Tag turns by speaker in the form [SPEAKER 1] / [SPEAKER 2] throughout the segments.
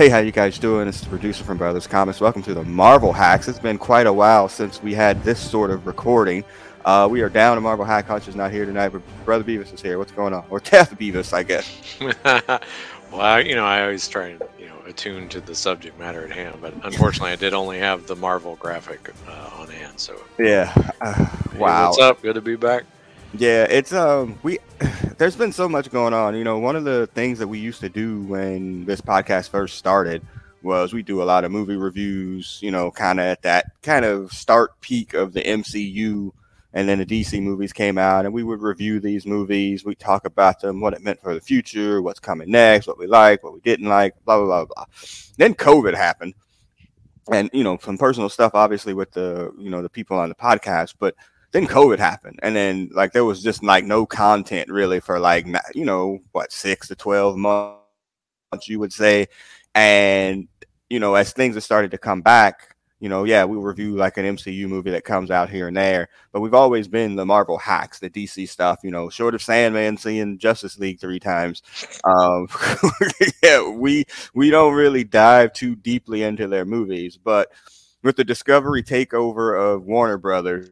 [SPEAKER 1] Hey, how you guys doing? It's the producer from Brothers Comics. Welcome to the Marvel Hacks. It's been quite a while since we had this sort of recording. Uh, we are down to Marvel Hack. Hutch is not here tonight, but Brother Beavis is here. What's going on? Or Teth Beavis, I guess.
[SPEAKER 2] well, I, you know, I always try and you know attune to the subject matter at hand, but unfortunately, I did only have the Marvel graphic uh, on hand. So
[SPEAKER 1] yeah, uh, wow.
[SPEAKER 2] Hey, what's up? Good to be back.
[SPEAKER 1] Yeah, it's um we there's been so much going on. You know, one of the things that we used to do when this podcast first started was we do a lot of movie reviews, you know, kind of at that kind of start peak of the MCU and then the DC movies came out and we would review these movies, we talk about them, what it meant for the future, what's coming next, what we like, what we didn't like, blah blah blah blah. Then COVID happened. And you know, some personal stuff obviously with the, you know, the people on the podcast, but then COVID happened, and then like there was just like no content really for like you know what six to twelve months you would say, and you know as things have started to come back, you know yeah we review like an MCU movie that comes out here and there, but we've always been the Marvel hacks, the DC stuff, you know, short of Sandman seeing Justice League three times, um, yeah we we don't really dive too deeply into their movies, but with the Discovery takeover of Warner Brothers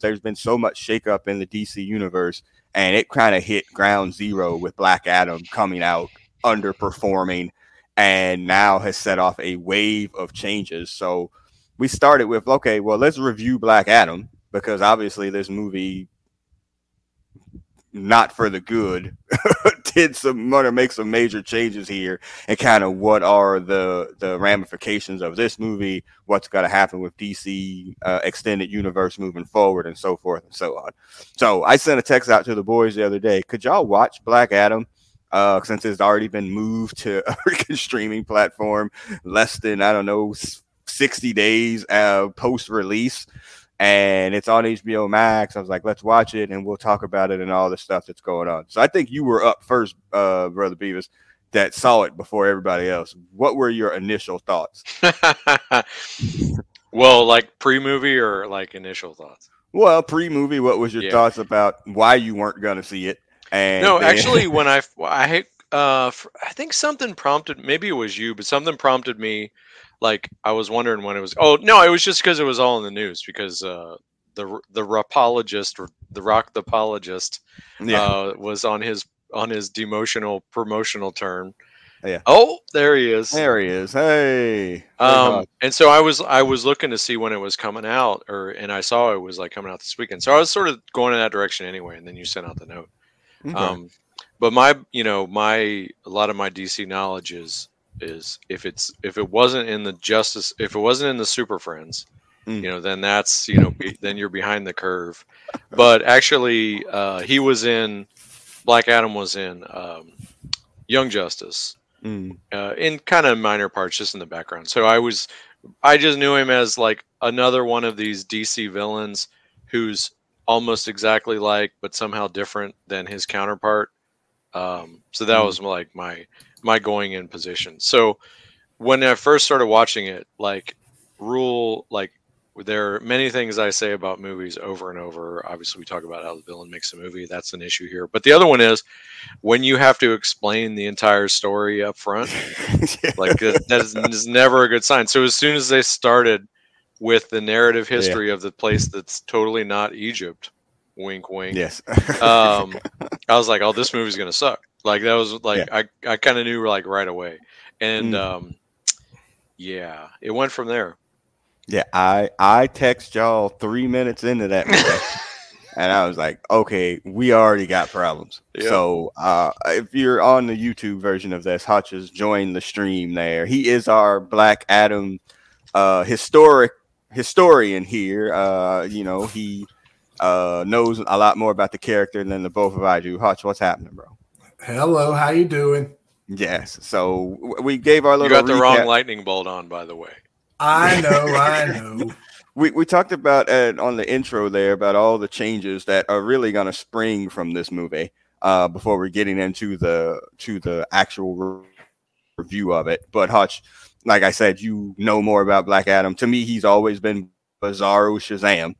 [SPEAKER 1] there's been so much shakeup in the DC universe, and it kind of hit ground zero with Black Adam coming out underperforming, and now has set off a wave of changes. So we started with okay, well, let's review Black Adam because obviously this movie not for the good did some to make some major changes here and kind of what are the the ramifications of this movie what's going to happen with dc uh, extended universe moving forward and so forth and so on. So i sent a text out to the boys the other day could y'all watch black adam uh, since it's already been moved to a streaming platform less than i don't know 60 days uh, post release and it's on HBO Max. I was like, let's watch it and we'll talk about it and all the stuff that's going on. So I think you were up first, uh, Brother Beavis, that saw it before everybody else. What were your initial thoughts?
[SPEAKER 2] well, like pre movie or like initial thoughts?
[SPEAKER 1] Well, pre movie, what was your yeah. thoughts about why you weren't going to see it?
[SPEAKER 2] And no, then... actually, when I, I, uh, I think something prompted, maybe it was you, but something prompted me like I was wondering when it was. Oh no, it was just because it was all in the news because uh, the the rapologist, the rock the apologist, yeah. uh, was on his on his demotional promotional turn.
[SPEAKER 1] Yeah.
[SPEAKER 2] Oh, there he is.
[SPEAKER 1] There he is. Hey.
[SPEAKER 2] Um, and so I was I was looking to see when it was coming out, or and I saw it was like coming out this weekend. So I was sort of going in that direction anyway, and then you sent out the note. Okay. Um, but my, you know, my a lot of my DC knowledge is is if it's if it wasn't in the justice if it wasn't in the super friends mm. you know then that's you know be, then you're behind the curve but actually uh, he was in black adam was in um, young justice mm. uh, in kind of minor parts just in the background so i was i just knew him as like another one of these dc villains who's almost exactly like but somehow different than his counterpart um, so that mm. was like my my going in position. So when I first started watching it, like rule, like there are many things I say about movies over and over. Obviously, we talk about how the villain makes a movie. That's an issue here. But the other one is when you have to explain the entire story up front, like that is, is, never a good sign. So as soon as they started with the narrative history yeah. of the place that's totally not Egypt, wink, wink.
[SPEAKER 1] Yes.
[SPEAKER 2] um, I was like, oh, this movie's gonna suck. Like that was like yeah. I I kind of knew like right away, and mm. um, yeah, it went from there.
[SPEAKER 1] Yeah, I I text y'all three minutes into that and I was like, okay, we already got problems. Yep. So uh, if you're on the YouTube version of this, Hutch has joined the stream there. He is our Black Adam uh, historic historian here. Uh, you know, he uh, knows a lot more about the character than the both of I do. Hutch, what's happening, bro?
[SPEAKER 3] Hello, how you doing?
[SPEAKER 1] Yes. So we gave our little.
[SPEAKER 2] You got the recap. wrong lightning bolt on, by the way.
[SPEAKER 3] I know, I know.
[SPEAKER 1] we we talked about uh, on the intro there about all the changes that are really going to spring from this movie. Uh, before we're getting into the to the actual re- review of it, but Hutch, like I said, you know more about Black Adam. To me, he's always been Bizarro Shazam.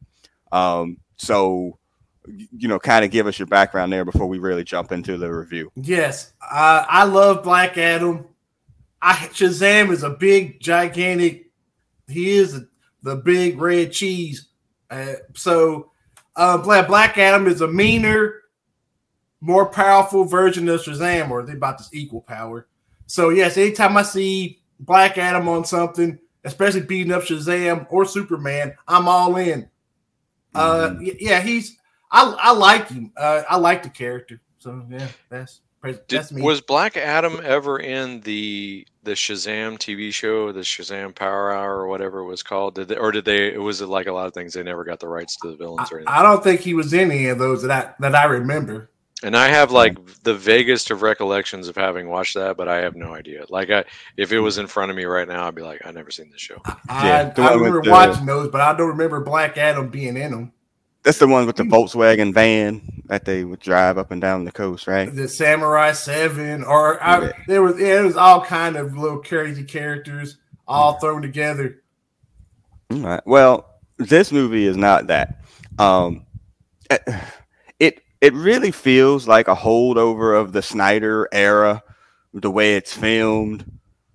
[SPEAKER 1] Um, so you know, kind of give us your background there before we really jump into the review.
[SPEAKER 3] Yes, uh, I love Black Adam. I Shazam is a big, gigantic. He is the big red cheese. Uh, so, uh, Black Black Adam is a meaner, more powerful version of Shazam, or they about this equal power. So, yes, anytime I see Black Adam on something, especially beating up Shazam or Superman, I'm all in. Uh, mm-hmm. yeah, he's I I like him. Uh, I like the character. So yeah, that's that's
[SPEAKER 2] me. Was Black Adam ever in the the Shazam TV show, the Shazam Power Hour or whatever it was called? Did they, or did they? Was it like a lot of things? They never got the rights to the villains or anything.
[SPEAKER 3] I don't think he was in any of those that I that I remember.
[SPEAKER 2] And I have like the vaguest of recollections of having watched that, but I have no idea. Like, I, if it was in front of me right now, I'd be like, I've never seen this show.
[SPEAKER 3] I, yeah, I, I remember watching those, but I don't remember Black Adam being in them.
[SPEAKER 1] That's the one with the hmm. Volkswagen van that they would drive up and down the coast, right?
[SPEAKER 3] The Samurai Seven, or I, there was yeah, it was all kind of little crazy characters all hmm. thrown together.
[SPEAKER 1] All right. Well, this movie is not that. Um, eh, it it really feels like a holdover of the Snyder era, the way it's filmed,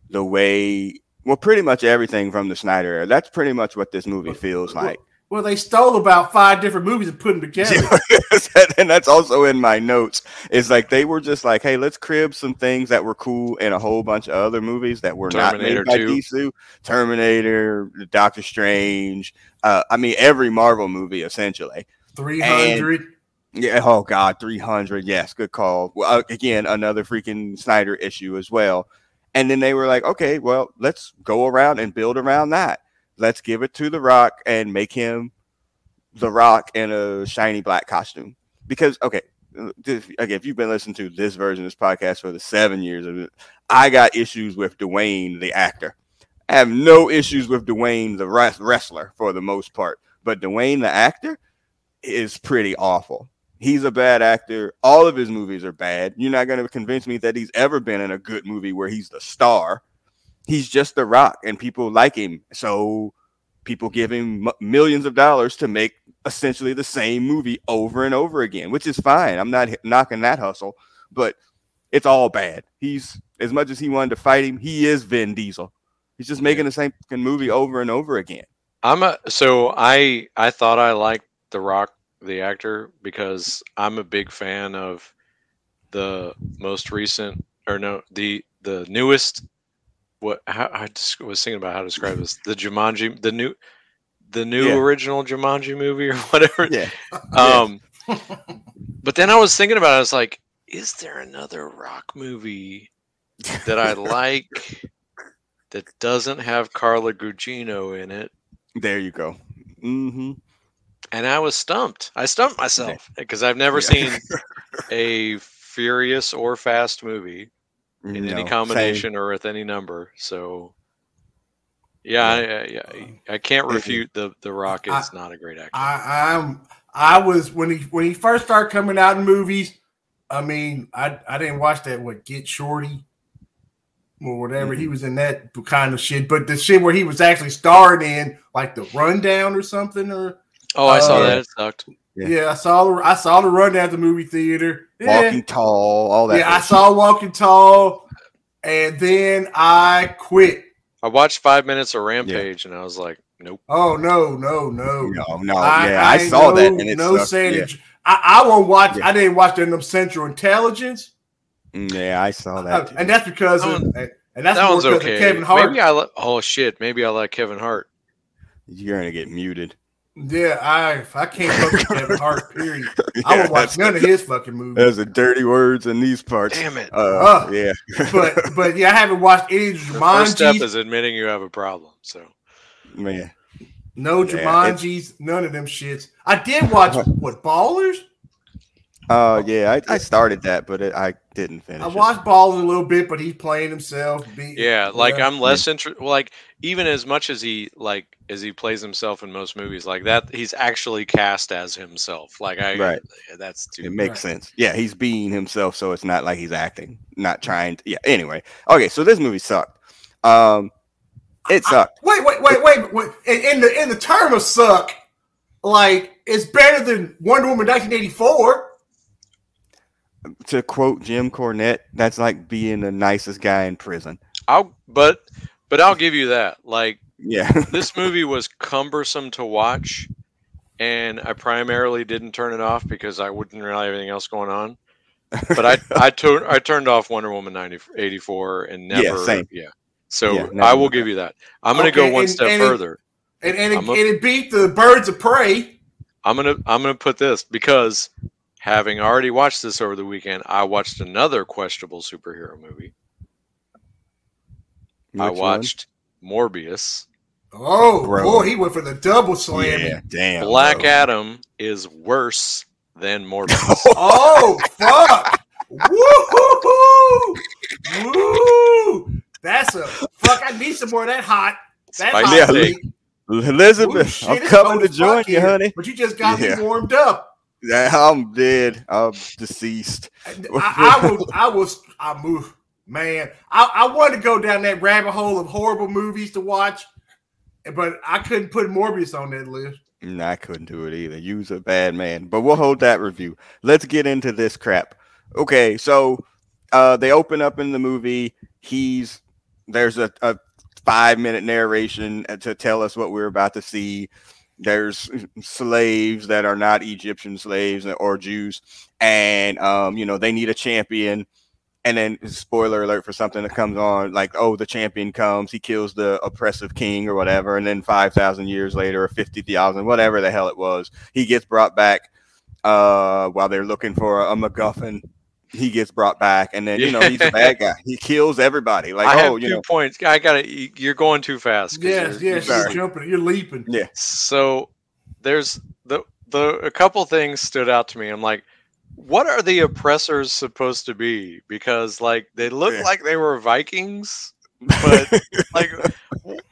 [SPEAKER 1] the way well, pretty much everything from the Snyder era. That's pretty much what this movie feels like.
[SPEAKER 3] Well, they stole about five different movies and put them together.
[SPEAKER 1] and that's also in my notes. It's like they were just like, hey, let's crib some things that were cool in a whole bunch of other movies that were Terminator not made by 2. DC. Terminator, Doctor Strange. Uh, I mean, every Marvel movie essentially.
[SPEAKER 3] 300.
[SPEAKER 1] yeah. Oh, God. 300. Yes. Good call. Well, uh, again, another freaking Snyder issue as well. And then they were like, okay, well, let's go around and build around that let's give it to The Rock and make him The Rock in a shiny black costume. Because okay, if, okay, if you've been listening to this version of this podcast for the seven years of it, I got issues with Dwayne the actor. I have no issues with Dwayne the wrestler for the most part, but Dwayne the actor is pretty awful. He's a bad actor. All of his movies are bad. You're not going to convince me that he's ever been in a good movie where he's the star he's just the rock and people like him. So people give him m- millions of dollars to make essentially the same movie over and over again which is fine. I'm not h- knocking that hustle but it's all bad. He's as much as he wanted to fight him he is vin diesel. He's just making the same movie over and over again.
[SPEAKER 2] I'm a so i i thought i liked the rock the actor because i'm a big fan of the most recent or no the the newest what how, I just was thinking about how to describe this. The Jumanji, the new, the new yeah. original Jumanji movie or whatever.
[SPEAKER 1] Yeah.
[SPEAKER 2] Um, but then I was thinking about it. I was like, is there another rock movie that I like that doesn't have Carla Gugino in it?
[SPEAKER 1] There you go. Mm-hmm.
[SPEAKER 2] And I was stumped. I stumped myself because I've never yeah. seen a Furious or Fast movie in no, any combination same. or with any number. So, yeah, yeah. I, I, I, can't refute the the Rock is I, not a great actor.
[SPEAKER 3] I, I'm I was when he when he first started coming out in movies. I mean, I I didn't watch that what Get Shorty or whatever. Mm-hmm. He was in that kind of shit, but the shit where he was actually starring in, like the Rundown or something, or
[SPEAKER 2] oh, I uh, saw that. It sucked.
[SPEAKER 3] Yeah. yeah. I saw the I saw the run at the movie theater.
[SPEAKER 1] Walking yeah. tall, all that.
[SPEAKER 3] Yeah, I saw Walking Tall, and then I quit.
[SPEAKER 2] I watched five minutes of Rampage, yeah. and I was like, nope.
[SPEAKER 3] Oh no, no, no,
[SPEAKER 1] no, no. I, yeah, I, I saw no, that, and
[SPEAKER 3] no sandwich. I, I won't watch. I didn't watch them Central Intelligence.
[SPEAKER 1] Mm, yeah, I saw that,
[SPEAKER 3] and that's because of, and that's
[SPEAKER 2] that one's okay. Kevin Hart. Maybe I le- oh shit, maybe I like Kevin Hart.
[SPEAKER 1] You're gonna get muted.
[SPEAKER 3] Yeah, I I can't fuck with Kevin Hart. Period. yeah, I won't watch none of his fucking movies.
[SPEAKER 1] There's a dirty words in these parts.
[SPEAKER 2] Damn it.
[SPEAKER 1] Uh, uh, yeah,
[SPEAKER 3] but but yeah, I haven't watched any Jumanji. First
[SPEAKER 2] step is admitting you have a problem. So,
[SPEAKER 1] man,
[SPEAKER 3] no yeah, Jumanjis, none of them shits. I did watch what Ballers.
[SPEAKER 1] Oh uh, yeah, I, I started that, but it, I didn't finish. I
[SPEAKER 3] watched Ballers a little bit, but he's playing himself.
[SPEAKER 2] Being, yeah, like yeah. I'm less interested. Like even as much as he like as he plays himself in most movies like that he's actually cast as himself like i
[SPEAKER 1] right
[SPEAKER 2] that's too
[SPEAKER 1] it makes right. sense yeah he's being himself so it's not like he's acting not trying to yeah anyway okay so this movie sucked um it sucked
[SPEAKER 3] I, wait wait wait wait wait in the in the term of suck like it's better than wonder woman 1984
[SPEAKER 1] to quote jim cornette that's like being the nicest guy in prison
[SPEAKER 2] I'll but but I'll give you that. Like
[SPEAKER 1] Yeah.
[SPEAKER 2] this movie was cumbersome to watch, and I primarily didn't turn it off because I wouldn't really have anything else going on. But I I turned I turned off Wonder Woman 90, 84 and never
[SPEAKER 1] Yeah, same.
[SPEAKER 2] yeah. So
[SPEAKER 1] Yeah, never
[SPEAKER 2] I will
[SPEAKER 1] did
[SPEAKER 2] give you that. I'm gonna
[SPEAKER 3] Okay,
[SPEAKER 2] go one
[SPEAKER 3] and-
[SPEAKER 2] step
[SPEAKER 3] and it-
[SPEAKER 2] further.
[SPEAKER 3] and and it,
[SPEAKER 2] a-
[SPEAKER 3] and it beat the Birds of Prey.
[SPEAKER 2] I'm gonna I'm gonna put this because having already watched this over the weekend, I watched another questionable superhero movie. I
[SPEAKER 1] Which one?
[SPEAKER 2] watched Morbius.
[SPEAKER 3] Oh
[SPEAKER 1] Bro.
[SPEAKER 3] boy, he went for the double slam.
[SPEAKER 1] Yeah, damn.
[SPEAKER 2] Black
[SPEAKER 1] bro.
[SPEAKER 2] Adam is worse than Morbius.
[SPEAKER 3] Oh fuck! Woo! Woo! That's a fuck. I need some more of that hot. That
[SPEAKER 2] Spicy
[SPEAKER 3] hot
[SPEAKER 1] Yeah,
[SPEAKER 2] take.
[SPEAKER 3] take.
[SPEAKER 1] Elizabeth,
[SPEAKER 3] Ooh, shit,
[SPEAKER 1] I'm coming to join you,
[SPEAKER 3] here,
[SPEAKER 1] honey.
[SPEAKER 3] But you just got
[SPEAKER 1] Yeah.
[SPEAKER 3] me warmed up.
[SPEAKER 1] Yeah, I'm dead. I'm deceased.
[SPEAKER 3] I, I will. I was. I move, man. I, I wanted to go down that rabbit hole of horrible movies to watch, but I couldn't put Morbius on that list.
[SPEAKER 1] Nah, I couldn't do it either. You's a bad man. But we'll hold that review. Let's get into this crap. Okay, so uh they open up in the movie. He's there's a, a five minute narration to tell us what we're about to see. There's slaves that are not Egyptian slaves or Jews, and um, you know, they need a champion. And then spoiler alert for something that comes on, like, oh, the champion comes, he kills the oppressive king or whatever, and then five thousand years later or fifty thousand, whatever the hell it was, he gets brought back uh while they're looking for a, MacGuffin. He gets brought back, and then you know he's a bad guy. He kills everybody. Like,
[SPEAKER 2] I
[SPEAKER 1] oh,
[SPEAKER 2] have
[SPEAKER 1] you
[SPEAKER 2] two
[SPEAKER 1] know,
[SPEAKER 2] points. I got to You're going too fast.
[SPEAKER 3] Yes,
[SPEAKER 2] you're-
[SPEAKER 3] yes,
[SPEAKER 2] you're-
[SPEAKER 3] you're jumping, you're leaping.
[SPEAKER 1] yeah,
[SPEAKER 2] So there's the the a couple things stood out to me. I'm like, what are the oppressors supposed to be? Because like they look
[SPEAKER 1] Yeah.
[SPEAKER 2] like they were Vikings, but like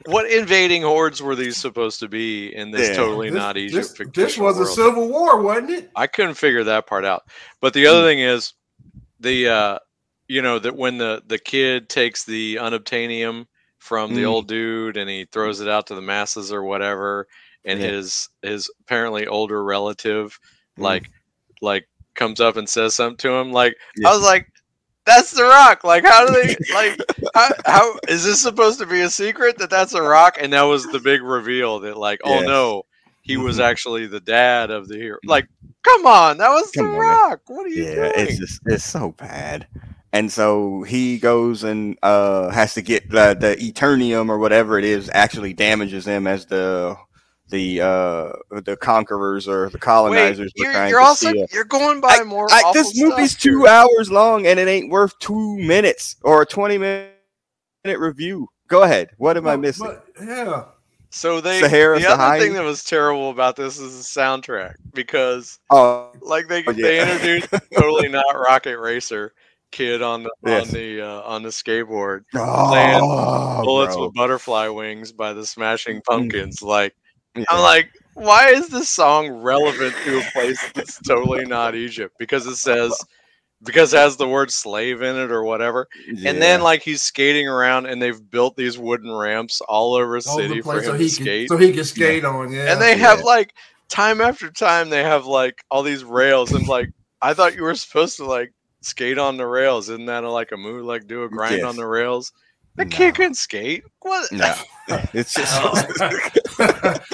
[SPEAKER 2] what invading hordes were these supposed to be in this
[SPEAKER 1] Yeah.
[SPEAKER 2] totally
[SPEAKER 3] This-
[SPEAKER 2] not Egypt?
[SPEAKER 3] This, this
[SPEAKER 2] fictional
[SPEAKER 3] was a civil war, wasn't it?
[SPEAKER 2] I couldn't figure that part out. But the other hmm. thing is the uh you know that when the the kid takes the unobtainium from the
[SPEAKER 1] Mm.
[SPEAKER 2] old dude and he throws it out to the masses or whatever and
[SPEAKER 1] Yeah.
[SPEAKER 2] his his apparently older relative
[SPEAKER 1] Mm.
[SPEAKER 2] like like comes up and says something to him like
[SPEAKER 1] Yeah.
[SPEAKER 2] I was like that's the rock like how do they like how, how is this supposed to be a secret that that's a rock and that was the big reveal that like oh no he was
[SPEAKER 1] Mhm.
[SPEAKER 2] actually the dad of the hero. Like, come on, that was
[SPEAKER 1] Come
[SPEAKER 2] the
[SPEAKER 1] on, man.
[SPEAKER 2] rock. What are you
[SPEAKER 1] yeah,
[SPEAKER 2] doing?
[SPEAKER 1] it's just it's so bad. And so he goes and uh has to get the the Eternium or whatever it is actually damages him as the the uh the conquerors or the colonizers were
[SPEAKER 2] you're, you're also
[SPEAKER 1] steal.
[SPEAKER 2] you're going by more.
[SPEAKER 1] I,
[SPEAKER 2] awful
[SPEAKER 1] this movie's
[SPEAKER 2] stuff
[SPEAKER 1] two
[SPEAKER 2] here.
[SPEAKER 1] hours long and it ain't worth two minutes or a 20 minute review. Go ahead. What am I missing?
[SPEAKER 3] but, yeah.
[SPEAKER 2] So they
[SPEAKER 1] Sahara
[SPEAKER 2] the other
[SPEAKER 1] Sahai?
[SPEAKER 2] thing that was terrible about this is the soundtrack because
[SPEAKER 1] oh,
[SPEAKER 2] like they
[SPEAKER 1] Oh,
[SPEAKER 2] they introduced totally not Rocket Racer kid on the
[SPEAKER 1] Yes.
[SPEAKER 2] on the uh, on the skateboard.
[SPEAKER 1] oh
[SPEAKER 2] Bullets
[SPEAKER 1] bro.
[SPEAKER 2] with butterfly wings by the Smashing Pumpkins. Like
[SPEAKER 1] Yeah.
[SPEAKER 2] I'm like, why is this song relevant to a place that's totally not Egypt? Because it says because it has the word slave in it or whatever. And then like he's skating around and they've built these wooden ramps all over a
[SPEAKER 3] All
[SPEAKER 2] city
[SPEAKER 3] the
[SPEAKER 2] for him
[SPEAKER 3] so
[SPEAKER 2] to
[SPEAKER 3] he
[SPEAKER 2] skate.
[SPEAKER 3] can so he can skate on. Yeah.
[SPEAKER 2] and they have
[SPEAKER 1] Yeah.
[SPEAKER 2] like time after time they have like all these rails and like I thought you were supposed to like skate on the rails. Isn't that a, like a move like do a grind
[SPEAKER 1] Yes.
[SPEAKER 2] on the rails? The
[SPEAKER 1] No.
[SPEAKER 2] kid can skate. What?
[SPEAKER 1] no, it's just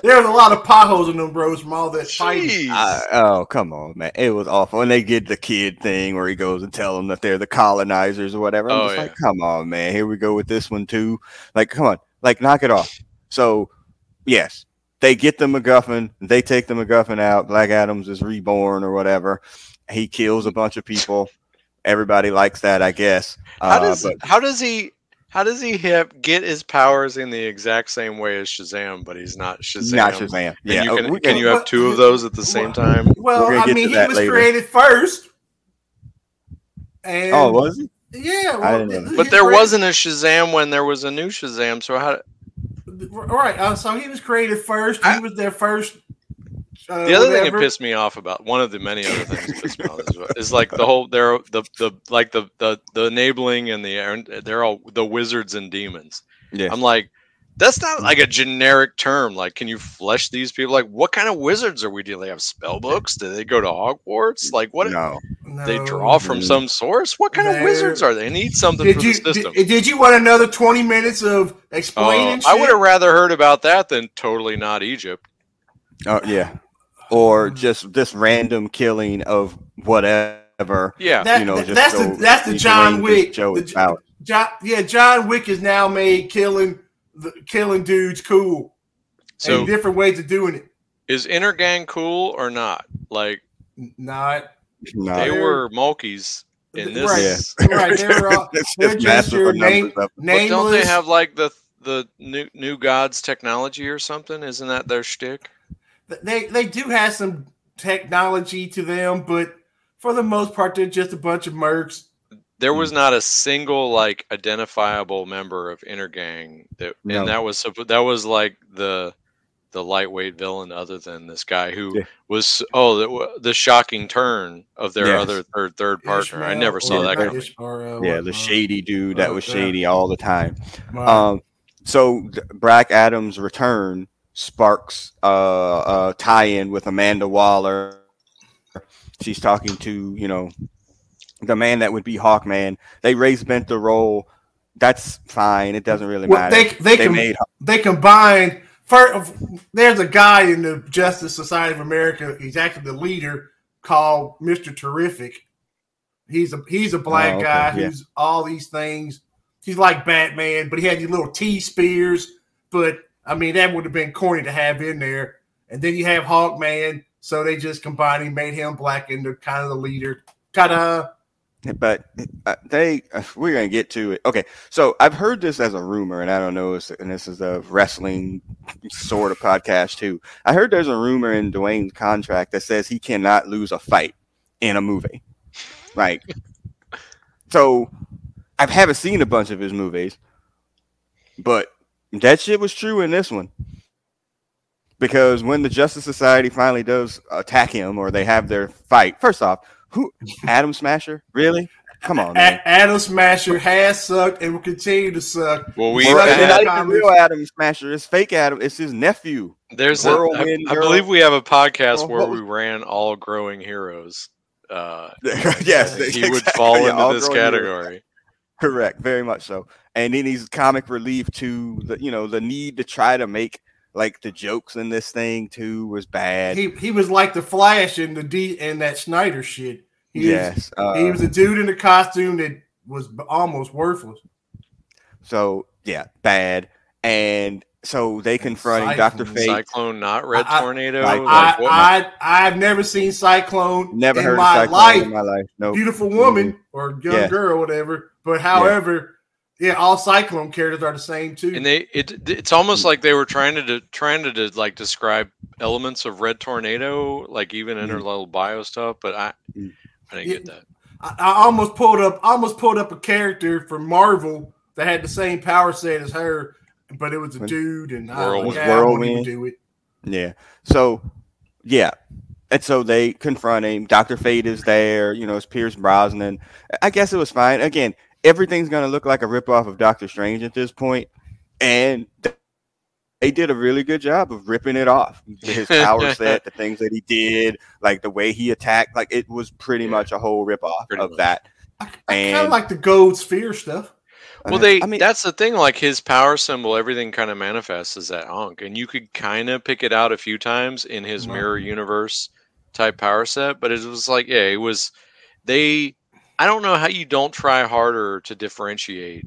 [SPEAKER 3] there was a lot of potholes in them bros from all that fighting.
[SPEAKER 1] I- oh come on, man! It was awful. And they get the kid thing where he goes and tell them that they're the colonizers or whatever. I'm
[SPEAKER 2] Oh,
[SPEAKER 1] just like, come on, man! Here we go with this one too. Like, come on, like knock it off. So, yes, they get the MacGuffin. They take the MacGuffin out. Black Adams is reborn or whatever. He kills a bunch of people. Everybody likes that, I guess.
[SPEAKER 2] How
[SPEAKER 1] Uh,
[SPEAKER 2] does
[SPEAKER 1] but
[SPEAKER 2] how does he how does he hip, get his powers in the exact same way as Shazam, but he's not Shazam?
[SPEAKER 1] not Shazam.
[SPEAKER 2] And
[SPEAKER 1] Yeah,
[SPEAKER 2] you
[SPEAKER 1] oh,
[SPEAKER 2] can,
[SPEAKER 1] we
[SPEAKER 2] can
[SPEAKER 1] can-
[SPEAKER 2] you have two of those at the same time?
[SPEAKER 3] Well, I mean, he was
[SPEAKER 1] later.
[SPEAKER 3] created first. And
[SPEAKER 1] Oh, was he?
[SPEAKER 3] Yeah,
[SPEAKER 1] I
[SPEAKER 3] well,
[SPEAKER 1] didn't know
[SPEAKER 2] But there
[SPEAKER 3] created-
[SPEAKER 2] wasn't a Shazam when there was a new Shazam. So how?
[SPEAKER 3] right. Uh, so he was created first. He
[SPEAKER 2] I-
[SPEAKER 3] was their first. Uh,
[SPEAKER 2] The other thing
[SPEAKER 3] whatever.
[SPEAKER 2] that pissed me off about one of the many other things that pissed me off is, is like the whole they're the the like the the the enabling and the they're all the wizards and demons.
[SPEAKER 1] Yeah.
[SPEAKER 2] I'm like, That's not like a generic term. Like, can you flesh these people? Like, what kind of wizards are we dealing? They have spell books? Do they go to Hogwarts? Like, what?
[SPEAKER 1] No,
[SPEAKER 2] They draw from some source. What kind of
[SPEAKER 3] They're-
[SPEAKER 2] wizards are they? Need something
[SPEAKER 3] Did
[SPEAKER 2] for
[SPEAKER 3] you
[SPEAKER 2] the system.
[SPEAKER 3] did, did you want another twenty minutes of
[SPEAKER 2] Uh,
[SPEAKER 3] explaining?
[SPEAKER 2] I would have rather heard about that than totally not Egypt.
[SPEAKER 1] oh yeah, or oh. just this random killing of whatever.
[SPEAKER 2] Yeah,
[SPEAKER 3] That-
[SPEAKER 1] you know, just
[SPEAKER 3] that's
[SPEAKER 1] so
[SPEAKER 3] the that's the John Wick.
[SPEAKER 1] Joe
[SPEAKER 3] the-
[SPEAKER 1] is out.
[SPEAKER 3] John, yeah, John Wick is now made killing the killing dudes cool
[SPEAKER 2] so
[SPEAKER 3] and different ways of doing it.
[SPEAKER 2] is Intergang cool or not? Like
[SPEAKER 3] Not
[SPEAKER 1] No,
[SPEAKER 2] they
[SPEAKER 3] They're-
[SPEAKER 2] were Mulkeys in this.
[SPEAKER 3] right, right. They're all, uh,
[SPEAKER 1] It's
[SPEAKER 3] they're
[SPEAKER 1] just
[SPEAKER 3] just your name,
[SPEAKER 1] of them.
[SPEAKER 2] But don't they have like the the new new gods technology or something? Isn't that their shtick?
[SPEAKER 3] They they do have some technology to them, but for the most part, they're just a bunch of mercs.
[SPEAKER 2] There was not a single like identifiable member of Intergang that,
[SPEAKER 1] No.
[SPEAKER 2] and that was suppo- that was like the the lightweight villain, other than this guy who
[SPEAKER 1] Yeah.
[SPEAKER 2] was oh the, the shocking turn of their
[SPEAKER 1] Yes.
[SPEAKER 2] other third third partner. I never saw
[SPEAKER 3] or
[SPEAKER 2] that
[SPEAKER 3] not
[SPEAKER 2] coming.
[SPEAKER 3] Ish- uh,
[SPEAKER 1] Yeah, the
[SPEAKER 3] uh,
[SPEAKER 1] shady dude that
[SPEAKER 3] uh,
[SPEAKER 1] was shady all the time. Um, so Brack Adam's return sparks uh, a tie-in with Amanda Waller. She's talking to you know the man that would be Hawkman. They raised bent the role. That's fine. It doesn't really
[SPEAKER 3] Well,
[SPEAKER 1] matter.
[SPEAKER 3] they they,
[SPEAKER 1] They
[SPEAKER 3] com-
[SPEAKER 1] made
[SPEAKER 3] they combined. First, there's a guy in the Justice Society of America. He's actually the leader called Mister Terrific. He's a he's a black
[SPEAKER 1] Oh, okay,
[SPEAKER 3] guy
[SPEAKER 1] yeah.
[SPEAKER 3] who's all these things. He's like Batman, but he had these little T spheres. But I mean, that would have been corny to have in there. And then you have Hawkman, so they just combined and made him black and the kind of the leader. Ta-da!
[SPEAKER 1] but uh, they uh, we're gonna get to it. Okay, so I've heard this as a rumor, and I don't know, and this is a wrestling sort of podcast too. I heard there's a rumor in Dwayne's contract that says he cannot lose a fight in a movie. Like, so I haven't seen a bunch of his movies, but that shit was true in this one. Because when the Justice Society finally does attack him or they have their fight, first off, who Atom Smasher? Really? Come on, man.
[SPEAKER 3] A- Atom Smasher has sucked and will continue to suck.
[SPEAKER 2] Well, we
[SPEAKER 1] Or-
[SPEAKER 3] Suck
[SPEAKER 1] not
[SPEAKER 3] up.
[SPEAKER 1] even real Atom Smasher. It's fake Adam. It's his nephew.
[SPEAKER 2] There's a, I, I believe we have a podcast where we ran all growing heroes. Uh,
[SPEAKER 1] yes,
[SPEAKER 2] he would fall into
[SPEAKER 1] all
[SPEAKER 2] this
[SPEAKER 1] category. years.
[SPEAKER 2] Category.
[SPEAKER 1] Correct, very much so. And then he's comic relief to the you know the need to try to make like the jokes in this thing too was bad.
[SPEAKER 3] He he was like the Flash in the D in that Snyder shit. He
[SPEAKER 1] yes, uh,
[SPEAKER 3] was, he was a dude in a costume that was almost worthless.
[SPEAKER 1] so yeah, bad. And so they confronting Doctor
[SPEAKER 3] Cyclone.
[SPEAKER 1] Fate.
[SPEAKER 2] Cyclone, not Red
[SPEAKER 3] I- I-
[SPEAKER 2] Tornado.
[SPEAKER 1] Like-
[SPEAKER 2] like,
[SPEAKER 3] I, I I've never seen Cyclone
[SPEAKER 1] Never
[SPEAKER 3] in
[SPEAKER 1] heard
[SPEAKER 3] my
[SPEAKER 1] of Cyclone
[SPEAKER 3] life.
[SPEAKER 1] in my life. No,
[SPEAKER 3] Beautiful woman or young
[SPEAKER 1] Yeah.
[SPEAKER 3] girl, whatever. But however, yeah. all Cyclone characters are the same too.
[SPEAKER 2] and they it it's almost like they were trying to de- trying to de- like describe elements of Red Tornado, like even in her
[SPEAKER 1] Mm.
[SPEAKER 2] little bio stuff. But I
[SPEAKER 1] Mm.
[SPEAKER 2] I didn't
[SPEAKER 3] Yeah.
[SPEAKER 2] get that.
[SPEAKER 3] I, I almost pulled up almost pulled up a character from Marvel that had the same power set as her, but it was a dude, and I
[SPEAKER 2] Whirlwind.
[SPEAKER 3] was like, "Ah, I won't even do it.
[SPEAKER 1] Yeah. So, yeah. And so they confront him. Dr. Fate is there. You know, it's Pierce Brosnan. I guess it was fine. Again, everything's going to look like a ripoff of Doctor Strange at this. And they did a really good job of ripping it off. His power set, the things that he did, like the way he attacked, like it was pretty
[SPEAKER 2] Yeah.
[SPEAKER 1] much a whole ripoff
[SPEAKER 2] Pretty
[SPEAKER 1] of
[SPEAKER 2] much.
[SPEAKER 1] that.
[SPEAKER 3] I, I kind
[SPEAKER 1] And-
[SPEAKER 3] of like the gold sphere stuff.
[SPEAKER 2] Well, they
[SPEAKER 1] I mean,
[SPEAKER 2] that's the thing. Like his power symbol, everything kind of manifests as that Ankh, and you could kind of pick it out a few times in his
[SPEAKER 3] Right.
[SPEAKER 2] mirror universe type power set. But it was like, yeah, it was. They, I don't know how you don't try harder to differentiate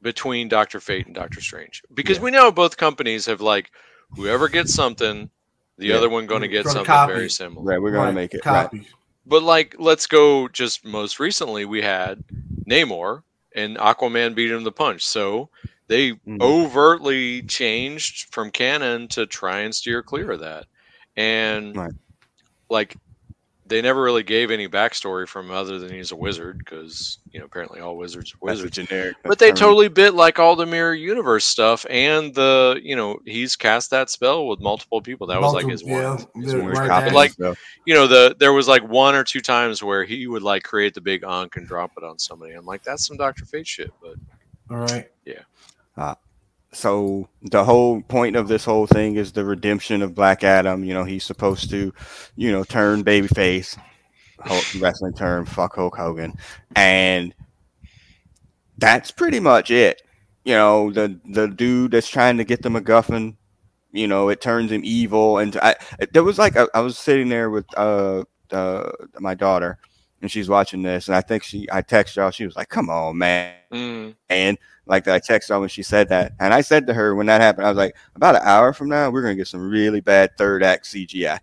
[SPEAKER 2] between Doctor Fate and Doctor Strange because
[SPEAKER 1] Yeah.
[SPEAKER 2] we know both companies have like whoever gets something, the
[SPEAKER 1] Yeah.
[SPEAKER 2] other one going to get
[SPEAKER 3] Gonna
[SPEAKER 2] something
[SPEAKER 3] copy
[SPEAKER 2] very similar.
[SPEAKER 1] right, we're going
[SPEAKER 3] Right,
[SPEAKER 1] to make it. Right.
[SPEAKER 3] Copies.
[SPEAKER 2] But like, let's go. Just most recently, we had Namor and Aquaman beat him the punch. So they
[SPEAKER 1] Mhm.
[SPEAKER 2] overtly changed from canon to try and steer clear of that. And
[SPEAKER 1] Right.
[SPEAKER 2] like, they never really gave any backstory from other than he's a wizard because you know apparently all wizards are
[SPEAKER 1] That's a
[SPEAKER 2] wizards.
[SPEAKER 1] generic.
[SPEAKER 2] But they
[SPEAKER 1] term.
[SPEAKER 2] totally bit like all the mirror universe stuff and the you know he's cast that spell with multiple people. That was like his
[SPEAKER 3] Multiple-
[SPEAKER 2] one.
[SPEAKER 3] yeah,
[SPEAKER 2] his
[SPEAKER 3] the-
[SPEAKER 2] one
[SPEAKER 3] right,
[SPEAKER 1] copying
[SPEAKER 2] like-
[SPEAKER 1] stuff.
[SPEAKER 2] you know the there was like one or two times where he would like create the big ankh and drop it on somebody. I'm like, that's some Doctor Fate shit, but
[SPEAKER 3] All right.
[SPEAKER 1] Uh, so the whole point of this whole thing is the redemption of Black Adam. You know, he's supposed to, you know, turn babyface, wrestling term, fuck Hulk Hogan, and that's pretty much it. You know, the the dude that's trying to get the MacGuffin, you know, it turns him evil, and I there was like I, I was sitting there with uh, uh my daughter, and she's watching this, and I think she I texted y'all, she was like, "Come on, man," mm. and like I texted her when she said that, and I said to her when that happened, I was like, about an hour from now, we're gonna get some really bad third act CGI,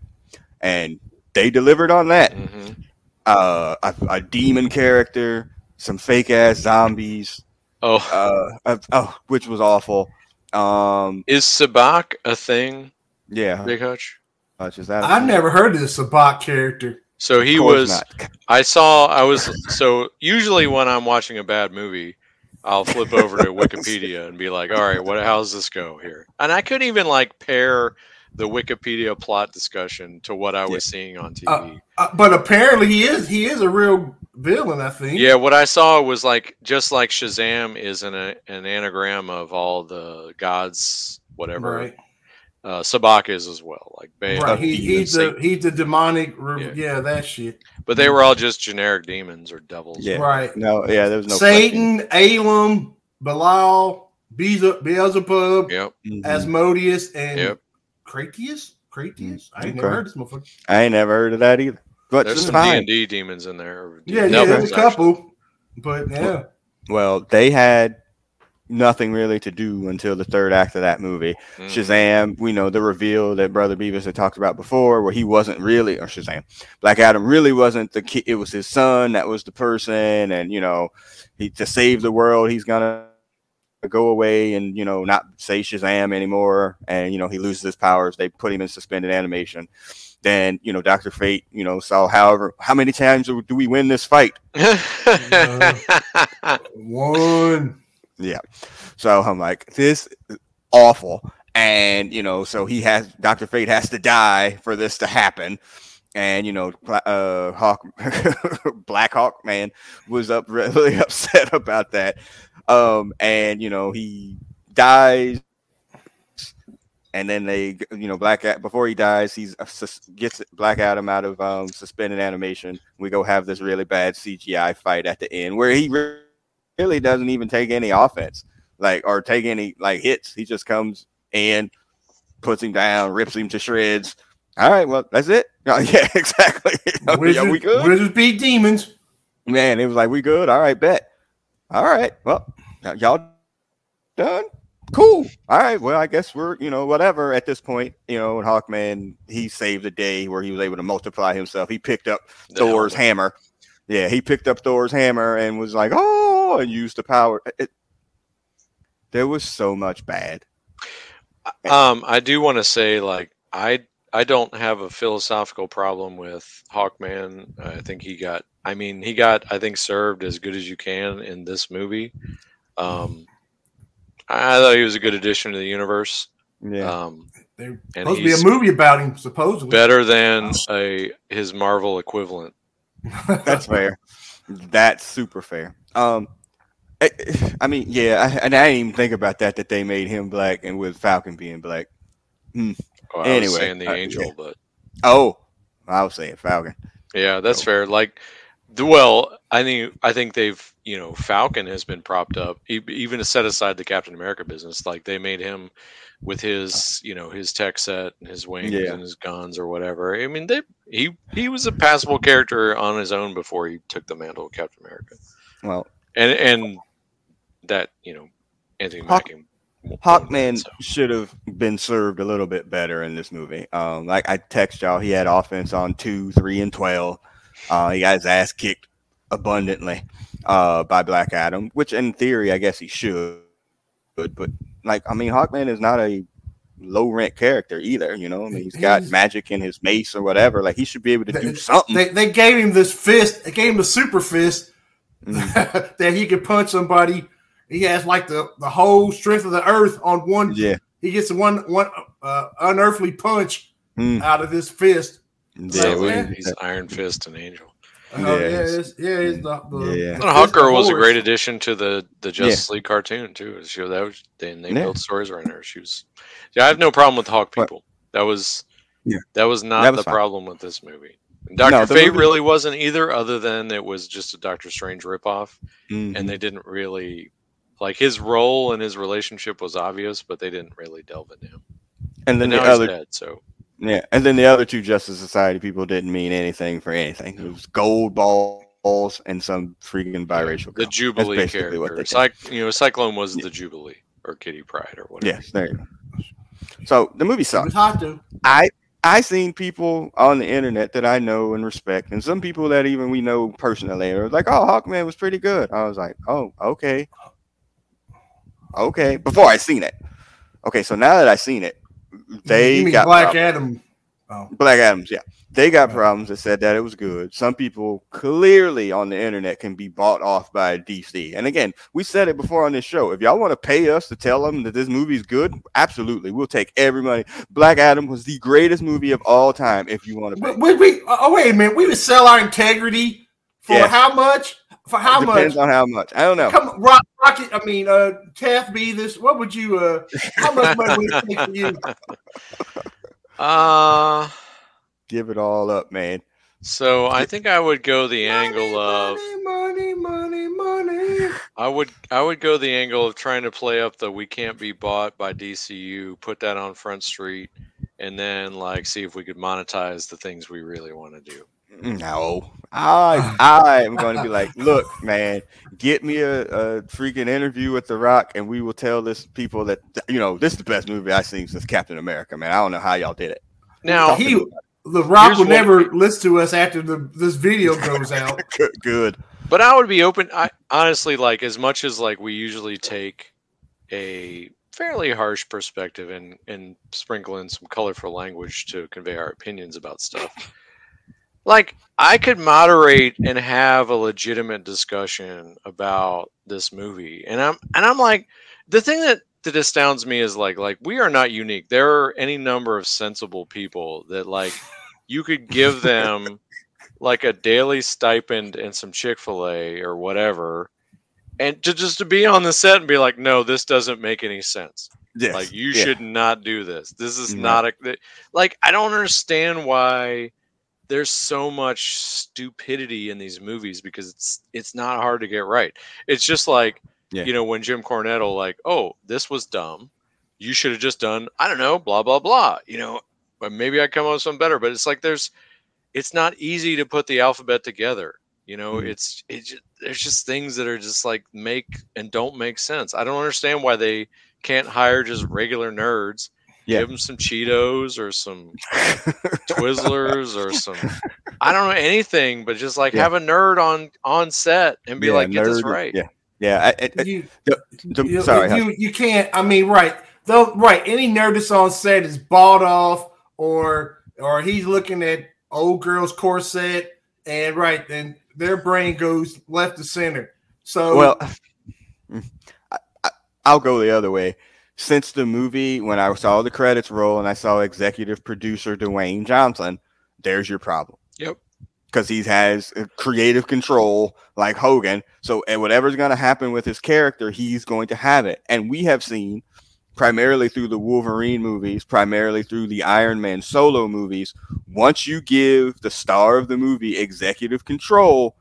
[SPEAKER 1] and they delivered on that. Mm-hmm. Uh, a, a demon character, some fake ass zombies.
[SPEAKER 2] Oh,
[SPEAKER 1] uh, oh, which was awful. Um,
[SPEAKER 2] is Sabbac a thing?
[SPEAKER 1] Yeah,
[SPEAKER 2] Big Hutch.
[SPEAKER 1] Hutch is that?
[SPEAKER 3] I've never heard of the Sabbac character.
[SPEAKER 2] So he was. Not. I saw. I was. So usually when I'm watching a bad movie, I'll flip over to Wikipedia and be like, "All right, what? How's this go here?" And I couldn't even like pair the Wikipedia plot discussion to what I was yeah. seeing on TV.
[SPEAKER 3] Uh, uh, but apparently, he is he is a real villain. I think.
[SPEAKER 2] Yeah, what I saw was like just like Shazam is an an anagram of all the gods, whatever.
[SPEAKER 3] Right.
[SPEAKER 2] Uh, Sabbac is as well, like
[SPEAKER 3] right. He, he's the he's the demonic. Yeah. yeah. that shit.
[SPEAKER 2] But they were all just generic demons or devils.
[SPEAKER 1] Yeah,
[SPEAKER 3] right.
[SPEAKER 1] No, yeah, there was no
[SPEAKER 3] Satan, Elam, Belial, Beelzebub,
[SPEAKER 2] yep.
[SPEAKER 3] Mm-hmm. Asmodeus, and yep. Cratius. Cratius. I ain't okay. never heard this motherfucker.
[SPEAKER 1] I ain't never heard of that either. But
[SPEAKER 2] there's some D and D demons in there.
[SPEAKER 3] Yeah, yeah, there's a couple. But yeah.
[SPEAKER 1] Well, they had nothing really to do until the third act of that movie. Mm. Shazam, we know the reveal that Brother Beavis had talked about before, where he wasn't really, or Shazam, Black Adam really wasn't the kid. It was his son that was the person, and you know, he to save the world, he's gonna go away and you know not say Shazam anymore, and you know he loses his powers. They put him in suspended animation. Then you know Doctor Fate, you know, saw however how many times do we win this fight?
[SPEAKER 3] uh, one.
[SPEAKER 1] Yeah. So I'm like, this is awful. And, you know, so he has, Dr. Fate has to die for this to happen. And, you know, uh, Hawk, Black Hawk man was up really upset about that. Um, and, you know, he dies and then they you know black before he dies he's uh, gets black adam out of um, suspended animation we go have this really bad cgi fight at the end where he really doesn't even take any offense, like or take any like hits. He just comes and puts him down, rips him to shreds. All right, well that's it. Oh, yeah, exactly.
[SPEAKER 3] Wizards, yeah, we good. Wizards beat demons.
[SPEAKER 1] Man, it was like we good. All right, bet. All right, well y'all done. Cool. All right. Well, I guess we're, you know, whatever at this point, you know, and Hawkman, he saved the day where he was able to multiply himself. He picked up the Thor's hammer yeah, he picked up Thor's hammer and was like, "Oh," and use the power. It, there was so much bad.
[SPEAKER 2] Um, I do want to say, like, I I don't have a philosophical problem with Hawkman. I think he got. I mean, he got. I think served as good as you can in this movie. Um, I thought he was a good addition to the universe.
[SPEAKER 1] Yeah.
[SPEAKER 3] Um, There's supposed to be a movie about him, supposedly.
[SPEAKER 2] Better than a his Marvel equivalent.
[SPEAKER 1] That's fair. That's super fair. Um, I, I mean, yeah, I, and I didn't even think about that that they made him black and with Falcon being black. Hmm.
[SPEAKER 2] Oh, anyway, saying the uh, angel, yeah. but
[SPEAKER 1] oh, I was saying Falcon.
[SPEAKER 2] Yeah, that's oh. fair. Like, well, I think I think they've you know Falcon has been propped up even to set aside the Captain America business. Like they made him with his you know his tech set and his wings yeah. and his guns or whatever. I mean, they he he was a passable character on his own before he took the mantle of Captain America.
[SPEAKER 1] Well,
[SPEAKER 2] and and that you know Anthony Hawk, Mackie.
[SPEAKER 1] Hawkman so. should have been served a little bit better in this movie. Um, like I text y'all, he had offense on two, three, and twelve. Uh, he got his ass kicked abundantly uh, by Black Adam, which in theory, I guess he should. But but like, I mean, Hawkman is not a low rent character either. You know, I mean, he's got he's, magic in his mace or whatever. Like, he should be able to
[SPEAKER 3] they,
[SPEAKER 1] do something.
[SPEAKER 3] They, they, gave him this fist. They gave him a super fist mm. that he could punch somebody. He has like the the whole strength of the earth on one.
[SPEAKER 1] Yeah,
[SPEAKER 3] he gets one one uh, unearthly punch mm. out of his fist.
[SPEAKER 2] Yeah, so, he's Iron Fist and Angel.
[SPEAKER 3] Oh, yeah, it's, yeah, it's the, the,
[SPEAKER 1] Yeah.
[SPEAKER 3] the
[SPEAKER 2] And was a great addition to the the Justice League cartoon too. She that was then they
[SPEAKER 1] Yeah.
[SPEAKER 2] built stories around her. She was. Yeah, I have no problem with Hawk
[SPEAKER 1] But-
[SPEAKER 2] people. That was.
[SPEAKER 1] Yeah.
[SPEAKER 2] That was not
[SPEAKER 1] That was
[SPEAKER 2] the
[SPEAKER 1] fine.
[SPEAKER 2] problem with this movie. And Doctor
[SPEAKER 1] the
[SPEAKER 2] Fate
[SPEAKER 1] movie-
[SPEAKER 2] really wasn't either, other than it was just a Doctor Strange ripoff,
[SPEAKER 1] Mhm.
[SPEAKER 2] and they didn't really like his role and his relationship was obvious, but they didn't really delve into him.
[SPEAKER 1] and then
[SPEAKER 2] And
[SPEAKER 1] the
[SPEAKER 2] now he's
[SPEAKER 1] other
[SPEAKER 2] dead, so
[SPEAKER 1] Yeah, and then the other two Justice Society people didn't mean anything for anything. It was gold balls and some freaking biracial.
[SPEAKER 2] the
[SPEAKER 1] girl.
[SPEAKER 2] Jubilee character. Cy- you know, Cyclone was the Jubilee or Kitty Pryde or whatever.
[SPEAKER 1] Yes, there you go. So the movie
[SPEAKER 3] It
[SPEAKER 1] sucked.
[SPEAKER 3] hot though.
[SPEAKER 1] I I seen people on the internet that I know and respect, and some people that even we know personally are like, "Oh, Hawkman was pretty good." I was like, "Oh, okay, okay." Before I seen it, okay. So now that I seen it, they got
[SPEAKER 3] Black
[SPEAKER 1] problems.
[SPEAKER 3] Adam. Oh,
[SPEAKER 1] Black Adams, yeah. They got problems that said that it was good. Some people clearly on the internet can be bought off by DC. And again, we said it before on this show. If y'all want to pay us to tell them that this movie is good, absolutely. We'll take every money. Black Adam was the greatest movie of all time if you want to pay.
[SPEAKER 3] we, we, we- oh wait a minute. We would sell our integrity for
[SPEAKER 1] Yeah.
[SPEAKER 3] how much? For how
[SPEAKER 1] Depends
[SPEAKER 3] much?
[SPEAKER 1] Depends on how much. I don't know.
[SPEAKER 3] Come on, Rock, Rocket. I mean, uh, Taff B. This. What would you? Uh, how much money would it take for you?
[SPEAKER 2] Uh
[SPEAKER 1] Give it all up, man.
[SPEAKER 2] so I think I would go the angle of
[SPEAKER 3] money, money, money, money.
[SPEAKER 2] I would I would go the angle of trying to play up the we can't be bought by DCU, put that on Front Street, and then like see if we could monetize the things we really want to do.
[SPEAKER 1] No, I I am going to be like, look, man, get me a, a freaking interview with The Rock, and we will tell this people that you know this is the best movie I've seen since Captain America, man. I don't know how y'all did it.
[SPEAKER 2] Now
[SPEAKER 3] He, the Rock will
[SPEAKER 2] what-
[SPEAKER 3] never listen to us after the this video goes out.
[SPEAKER 1] Good, good.
[SPEAKER 2] But I would be open. I honestly like as much as like we usually take a fairly harsh perspective and and sprinkle in some colorful language to convey our opinions about stuff. Like I could moderate and have a legitimate discussion about this movie, and I'm and I'm like the thing that that astounds me is like like we are not unique. There are any number of sensible people that like you could give them like a daily stipend and some Chick-fil-A or whatever and to just to be on the set and be like no this doesn't make any sense
[SPEAKER 1] Yes.
[SPEAKER 2] like you
[SPEAKER 1] yeah.
[SPEAKER 2] should not do this this is
[SPEAKER 1] No.
[SPEAKER 2] not a like i don't understand why there's so much stupidity in these movies because it's it's not hard to get right. It's just like
[SPEAKER 1] Yeah.
[SPEAKER 2] you know when jim cornette will like oh this was dumb. You should have just done i don't know blah blah blah you know but maybe i come up with something better. But it's like there's it's not easy to put the alphabet together you know?
[SPEAKER 1] Mhm.
[SPEAKER 2] it's it just, there's just things that are just like make and don't make sense. I don't understand why they can't hire just regular nerds
[SPEAKER 1] Yeah.
[SPEAKER 2] give them some cheetos or some twizzlers or some i don't know anything but just like
[SPEAKER 1] Yeah.
[SPEAKER 2] have a nerd on on set and be
[SPEAKER 1] Yeah,
[SPEAKER 2] like get this right
[SPEAKER 1] Yeah, yeah. I, I, I-
[SPEAKER 3] You,
[SPEAKER 1] the-
[SPEAKER 3] you,
[SPEAKER 1] sorry,
[SPEAKER 3] you, you can't. I mean, right? Though, right? Any nerd that's on set is bought off, or or he's looking at old girl's corset, and right, then their brain goes left to center. So,
[SPEAKER 1] well, I, I, I'll go the other way. Since the movie, when I saw the credits roll and I saw executive producer Dwayne Johnson, there's your problem.
[SPEAKER 2] Yep.
[SPEAKER 1] Because he has creative control like Hogan. So, and whatever's going to happen with his character, he's going to have it. And we have seen primarily through the Wolverine movies, primarily through the Iron Man solo movies, once you give the star of the movie executive control,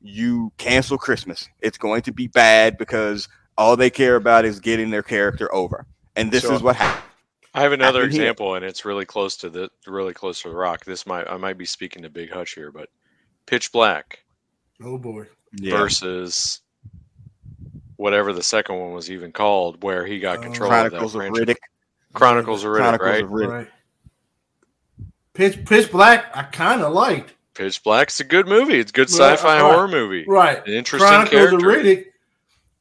[SPEAKER 1] you cancel Christmas. It's going to be bad because all they care about is getting their character over. And this
[SPEAKER 2] So-
[SPEAKER 1] is what happened.
[SPEAKER 2] I have another
[SPEAKER 1] happened here.
[SPEAKER 2] example, and it's really close to the really close to the rock. This might I might be speaking to Big Hutch here, but Pitch Black
[SPEAKER 3] oh boy,
[SPEAKER 2] versus whatever the second one was even called, where he got
[SPEAKER 3] Uh,
[SPEAKER 2] control
[SPEAKER 1] Chronicles
[SPEAKER 2] of
[SPEAKER 1] of
[SPEAKER 2] that franchise.
[SPEAKER 1] Riddick.
[SPEAKER 2] Chronicles of Riddick,
[SPEAKER 1] Chronicles
[SPEAKER 2] right?
[SPEAKER 1] of Riddick.
[SPEAKER 3] right. Pitch Pitch Black, I kind of liked.
[SPEAKER 2] Pitch Black's a good movie. It's a good sci-fi
[SPEAKER 3] right.
[SPEAKER 2] horror movie.
[SPEAKER 3] Right,
[SPEAKER 2] An interesting
[SPEAKER 3] Chronicles of
[SPEAKER 2] character.
[SPEAKER 3] Riddick.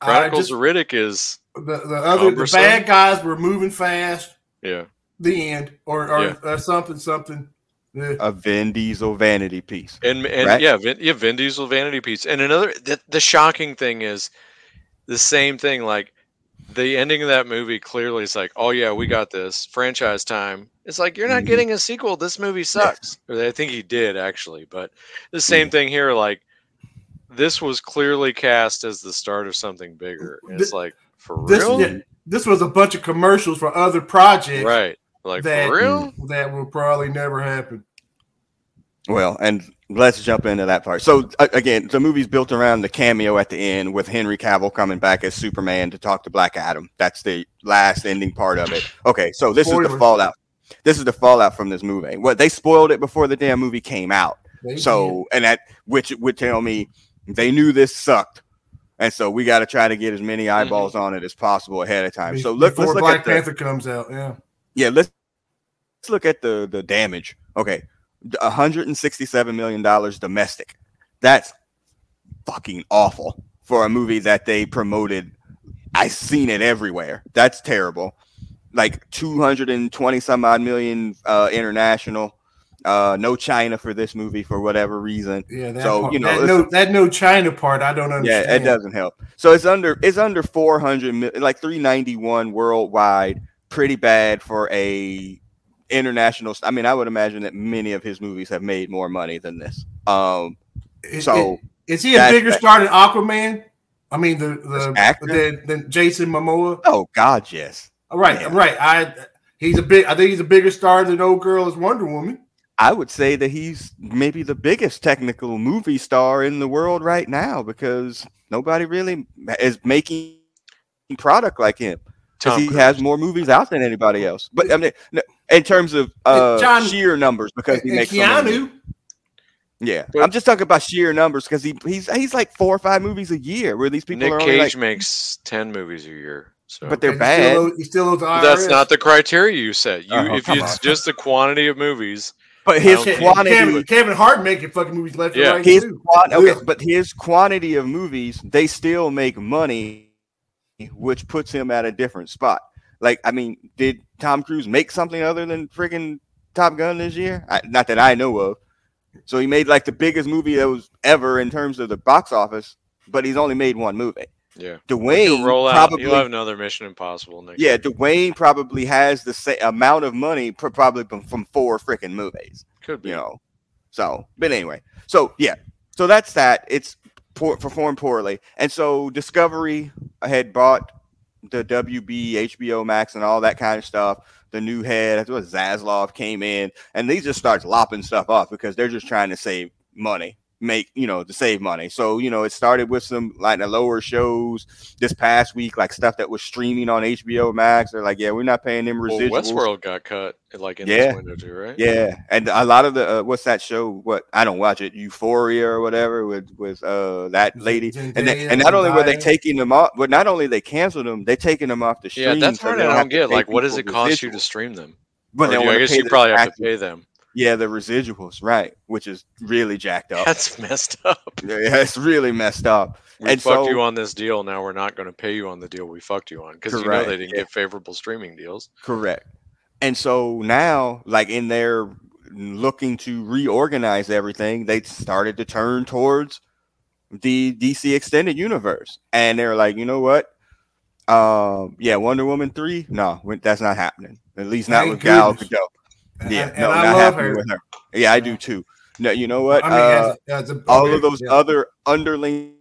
[SPEAKER 3] I
[SPEAKER 2] Chronicles
[SPEAKER 3] just,
[SPEAKER 2] of Riddick is
[SPEAKER 3] the, the other the bad guys were moving fast.
[SPEAKER 2] yeah.
[SPEAKER 3] The end, or or,
[SPEAKER 2] Yeah.
[SPEAKER 3] or something, something. Yeah.
[SPEAKER 1] A Vin Diesel vanity piece.
[SPEAKER 2] And and
[SPEAKER 1] Right.
[SPEAKER 2] yeah, Vin, yeah, Vin Diesel vanity piece. And another the, the shocking thing is the same thing. Like the ending of that movie clearly is like, oh yeah, we got this franchise time. It's like you're not
[SPEAKER 1] Mhm.
[SPEAKER 2] getting a sequel. This movie sucks. Or I think he did actually, but the same thing here. Like this was clearly cast as the start of something bigger. And it's
[SPEAKER 3] Th-
[SPEAKER 2] like for
[SPEAKER 3] This
[SPEAKER 2] real,
[SPEAKER 3] yeah, this was a bunch of commercials for other projects
[SPEAKER 2] right? Like
[SPEAKER 3] that
[SPEAKER 2] for real.
[SPEAKER 3] that will probably never happen.
[SPEAKER 1] Well, and let's jump into that part. So uh, again, the movie's built around the cameo at the end with Henry Cavill coming back as Superman to talk to Black Adam. That's the last ending part of it. Okay, so this is the fallout. This is the fallout from this movie. What they spoiled it before the damn movie came out.
[SPEAKER 3] They
[SPEAKER 1] So, and that which would tell me they knew this sucked, and so we got to try to get as many eyeballs on it as possible ahead of time. So look,
[SPEAKER 3] before
[SPEAKER 1] look
[SPEAKER 3] Black
[SPEAKER 1] at the,
[SPEAKER 3] Panther comes out, yeah.
[SPEAKER 1] yeah, let's let's look at the the damage. Okay, 167 million dollars domestic. That's fucking awful for a movie that they promoted. I've seen it everywhere. That's terrible. Like 220 some odd million uh, international. Uh, no China for this movie for whatever reason.
[SPEAKER 3] Yeah, that
[SPEAKER 1] So,
[SPEAKER 3] part,
[SPEAKER 1] you know,
[SPEAKER 3] that no that no China part I don't understand.
[SPEAKER 1] Yeah, it doesn't help. So it's under it's under 400 like 391 worldwide. Pretty bad for a international. I mean, I would imagine that many of his movies have made more money than this. Um,
[SPEAKER 3] Is-
[SPEAKER 1] so
[SPEAKER 3] is he a bigger
[SPEAKER 1] that-
[SPEAKER 3] star than Aquaman? I mean the the
[SPEAKER 1] actor?
[SPEAKER 3] than, than Jason Momoa.
[SPEAKER 1] oh God, yes.
[SPEAKER 3] All right,
[SPEAKER 1] Yeah.
[SPEAKER 3] right. I he's a big. I think he's a bigger star than old girl as Wonder Woman.
[SPEAKER 1] I would say that he's maybe the biggest technical movie star in the world right now because nobody really is making product like him because he
[SPEAKER 2] Cruise.
[SPEAKER 1] has more movies out than anybody else. But I mean, no, in terms of uh,
[SPEAKER 3] John-
[SPEAKER 1] sheer numbers, because he
[SPEAKER 3] And
[SPEAKER 1] makes so many
[SPEAKER 3] Keanu.
[SPEAKER 1] Yeah,
[SPEAKER 2] But-
[SPEAKER 1] I'm just talking about sheer numbers because he he's he's like four or five movies a year where these people
[SPEAKER 2] Nick
[SPEAKER 1] are
[SPEAKER 2] Cage
[SPEAKER 1] like,
[SPEAKER 2] makes ten movies a year. So
[SPEAKER 1] but they're bad.
[SPEAKER 3] He still, he still owes the
[SPEAKER 2] that's not the criteria you set. You
[SPEAKER 1] Oh,
[SPEAKER 2] if it's
[SPEAKER 1] on.
[SPEAKER 2] just the quantity of movies.
[SPEAKER 1] But his
[SPEAKER 2] Kevin-
[SPEAKER 1] quantity,
[SPEAKER 3] Kevin, Kevin Hart making fucking movies left
[SPEAKER 2] Yeah.
[SPEAKER 3] and right
[SPEAKER 1] his
[SPEAKER 3] too.
[SPEAKER 1] quan- okay,
[SPEAKER 3] Yeah.
[SPEAKER 1] but his quantity of movies, they still make money, which puts him at a different spot. Like, I mean, did Tom Cruise make something other than freaking Top Gun this year? I, not that I know of. So he made like the biggest movie that was ever in terms of the box office, but he's only made one movie.
[SPEAKER 2] Yeah.
[SPEAKER 1] Dwayne
[SPEAKER 2] He'll roll out.
[SPEAKER 1] probably
[SPEAKER 2] You'll have another Mission Impossible next.
[SPEAKER 1] Yeah,
[SPEAKER 2] year.
[SPEAKER 1] Dwayne probably has the same amount of money, pr- probably from, from four freaking movies.
[SPEAKER 2] could be.
[SPEAKER 1] You know, so but anyway, so yeah, so that's that. It's poor, performed poorly, and so Discovery had bought the WB, HBO Max, and all that kind of stuff. The new head, that's what Zaslav came in, and they just starts lopping stuff off because they're just trying to save money, make you know to save money. So you know, it started with some like the lower shows this past week, like stuff that was streaming on HBO Max. They're like, yeah, we're not paying them
[SPEAKER 2] Well,
[SPEAKER 1] residuals.
[SPEAKER 2] Westworld got cut like in
[SPEAKER 1] Yeah.
[SPEAKER 2] this window too, right?
[SPEAKER 1] Yeah, and a lot of the uh, what's that show? What I don't watch it, Euphoria or whatever, with with uh that lady. And they, and not only were they taking them off, but not only they canceled them, they taking them off the stream.
[SPEAKER 2] Yeah, that's
[SPEAKER 1] so
[SPEAKER 2] I don't get. Like, what does it
[SPEAKER 1] people
[SPEAKER 2] cost you to stream them?
[SPEAKER 1] But
[SPEAKER 2] Or
[SPEAKER 1] they
[SPEAKER 2] do you- I guess you probably have to
[SPEAKER 1] taxes.
[SPEAKER 2] pay them.
[SPEAKER 1] Yeah, the residuals, right? Which is really jacked up.
[SPEAKER 2] That's messed up.
[SPEAKER 1] yeah, it's really messed up.
[SPEAKER 2] We
[SPEAKER 1] And
[SPEAKER 2] fucked
[SPEAKER 1] so-
[SPEAKER 2] you on this deal. Now we're not going to pay you on the deal we fucked you on because you know they didn't
[SPEAKER 1] yeah.
[SPEAKER 2] get favorable streaming deals.
[SPEAKER 1] Correct. And so now, like in their looking to reorganize everything, they started to turn towards the DC extended universe. And they're like, you know what? Um, yeah, Wonder Woman 3, no, that's not happening. At least not
[SPEAKER 3] Thank
[SPEAKER 1] with Gal. Gadot.
[SPEAKER 3] And-
[SPEAKER 1] Yeah,
[SPEAKER 3] and
[SPEAKER 1] no,
[SPEAKER 3] I
[SPEAKER 1] not
[SPEAKER 3] love
[SPEAKER 1] happening
[SPEAKER 3] her.
[SPEAKER 1] with her. Yeah, I do too. No, you know what?
[SPEAKER 3] I mean,
[SPEAKER 1] Uh,
[SPEAKER 3] as a, as a,
[SPEAKER 1] all
[SPEAKER 3] okay,
[SPEAKER 1] of those
[SPEAKER 3] yeah.
[SPEAKER 1] other underling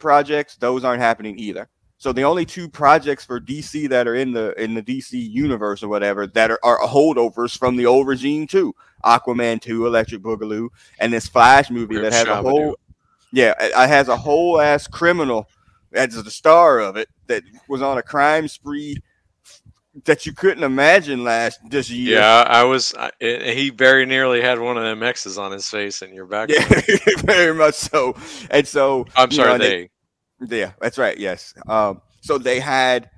[SPEAKER 1] projects those aren't happening either so the only two projects for dc that are in the in the dc universe or whatever that are, are holdovers from the old regime too aquaman 2 electric boogaloo and this flash movie
[SPEAKER 2] Rip
[SPEAKER 1] that has a whole yeah it, it has a whole ass criminal as the star of it that was on a crime spree that you couldn't imagine last this year
[SPEAKER 2] Yeah, I was. I, it, he very nearly had one of them X's on his face in your back.
[SPEAKER 1] yeah very much so and so
[SPEAKER 2] I'm
[SPEAKER 1] you know,
[SPEAKER 2] sorry,
[SPEAKER 1] they-
[SPEAKER 2] they.
[SPEAKER 1] Yeah, that's right. Yes. Um, so they had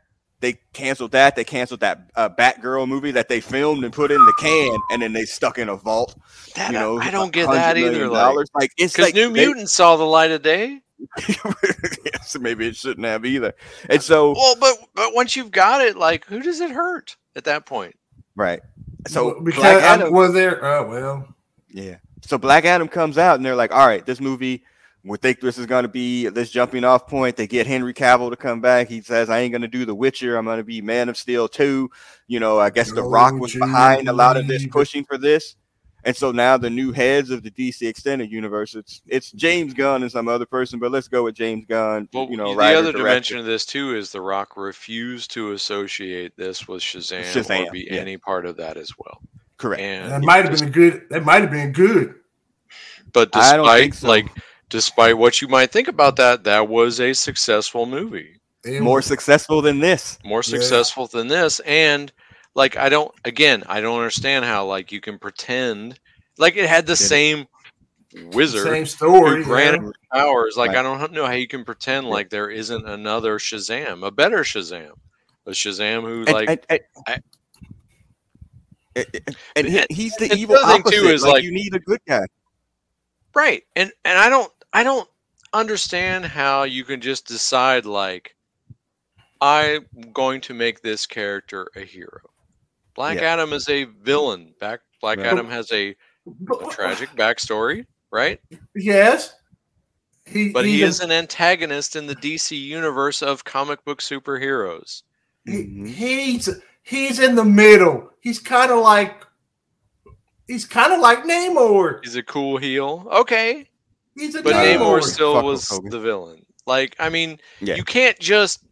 [SPEAKER 1] they canceled that. They canceled that uh, Batgirl movie that they filmed and put in the can, and then they stuck in a vault.
[SPEAKER 2] That,
[SPEAKER 1] You know,
[SPEAKER 2] I don't get that either. Like.
[SPEAKER 1] Like it's like
[SPEAKER 2] New
[SPEAKER 1] they-
[SPEAKER 2] Mutants saw the light of day.
[SPEAKER 1] yes, maybe it shouldn't have either. And so
[SPEAKER 2] Well, but but once you've got it, like, who does it hurt at that point?
[SPEAKER 1] right. So
[SPEAKER 3] because
[SPEAKER 1] Black Adam,
[SPEAKER 3] was there. Oh well,
[SPEAKER 1] yeah. So Black Adam comes out, and they're like, "All right, this movie." we think this is going to be this jumping off point. They get Henry Cavill to come back. He says, I ain't going to do The Witcher. I'm going to be Man of Steel 2. You know, I guess The Rock was behind a lot of this pushing for this. And so now the new heads of the DC extended universe, it's it's James Gunn and some other person, but let's go with James Gunn.
[SPEAKER 2] Well,
[SPEAKER 1] you know,
[SPEAKER 2] the
[SPEAKER 1] writer,
[SPEAKER 2] other
[SPEAKER 1] director.
[SPEAKER 2] dimension of this too is The Rock refused to associate this with Shazam,
[SPEAKER 1] Shazam,
[SPEAKER 2] or be
[SPEAKER 1] yeah.
[SPEAKER 2] any part of that as well.
[SPEAKER 1] Correct.
[SPEAKER 2] And
[SPEAKER 3] That might have been good. That might have been good.
[SPEAKER 2] but
[SPEAKER 1] I don't think
[SPEAKER 2] despite
[SPEAKER 1] so.
[SPEAKER 2] like despite what you might think about that, that was a successful movie.
[SPEAKER 3] It
[SPEAKER 1] More successful than this.
[SPEAKER 2] more
[SPEAKER 3] Yeah.
[SPEAKER 2] successful than this and like i don't again i don't understand how like you can pretend like it had the
[SPEAKER 1] Yeah.
[SPEAKER 2] same wizard
[SPEAKER 3] same story.
[SPEAKER 2] who granted
[SPEAKER 3] yeah.
[SPEAKER 2] powers like
[SPEAKER 1] Right.
[SPEAKER 2] i don't know how you can pretend like there isn't another shazam a better shazam a shazam who
[SPEAKER 1] And,
[SPEAKER 2] like
[SPEAKER 1] and, and,
[SPEAKER 2] I-
[SPEAKER 1] and- and he- he's the
[SPEAKER 2] and
[SPEAKER 1] evil
[SPEAKER 2] the other thing, too, is,
[SPEAKER 1] like,
[SPEAKER 2] like-
[SPEAKER 1] you need a good guy.
[SPEAKER 2] right and and i don't i don't understand how you can just decide like i'm going to make this character a hero black
[SPEAKER 1] Yeah.
[SPEAKER 2] adam is a villain back black
[SPEAKER 1] Right.
[SPEAKER 2] adam has a a tragic backstory, right?
[SPEAKER 3] Yes. He,
[SPEAKER 2] But he
[SPEAKER 3] he's a-
[SPEAKER 2] is an antagonist in the DC universe of comic book superheroes.
[SPEAKER 3] he-
[SPEAKER 1] Mhm.
[SPEAKER 3] he's he's in the middle. He's kind of like he's kind of like Namor.
[SPEAKER 2] He's a cool heel. Okay.
[SPEAKER 3] He's a
[SPEAKER 2] But
[SPEAKER 1] Namor.
[SPEAKER 2] Namor
[SPEAKER 3] Namor.
[SPEAKER 2] still
[SPEAKER 1] Fuck
[SPEAKER 2] was the villain. Like, I mean,
[SPEAKER 1] Yeah.
[SPEAKER 2] you can't just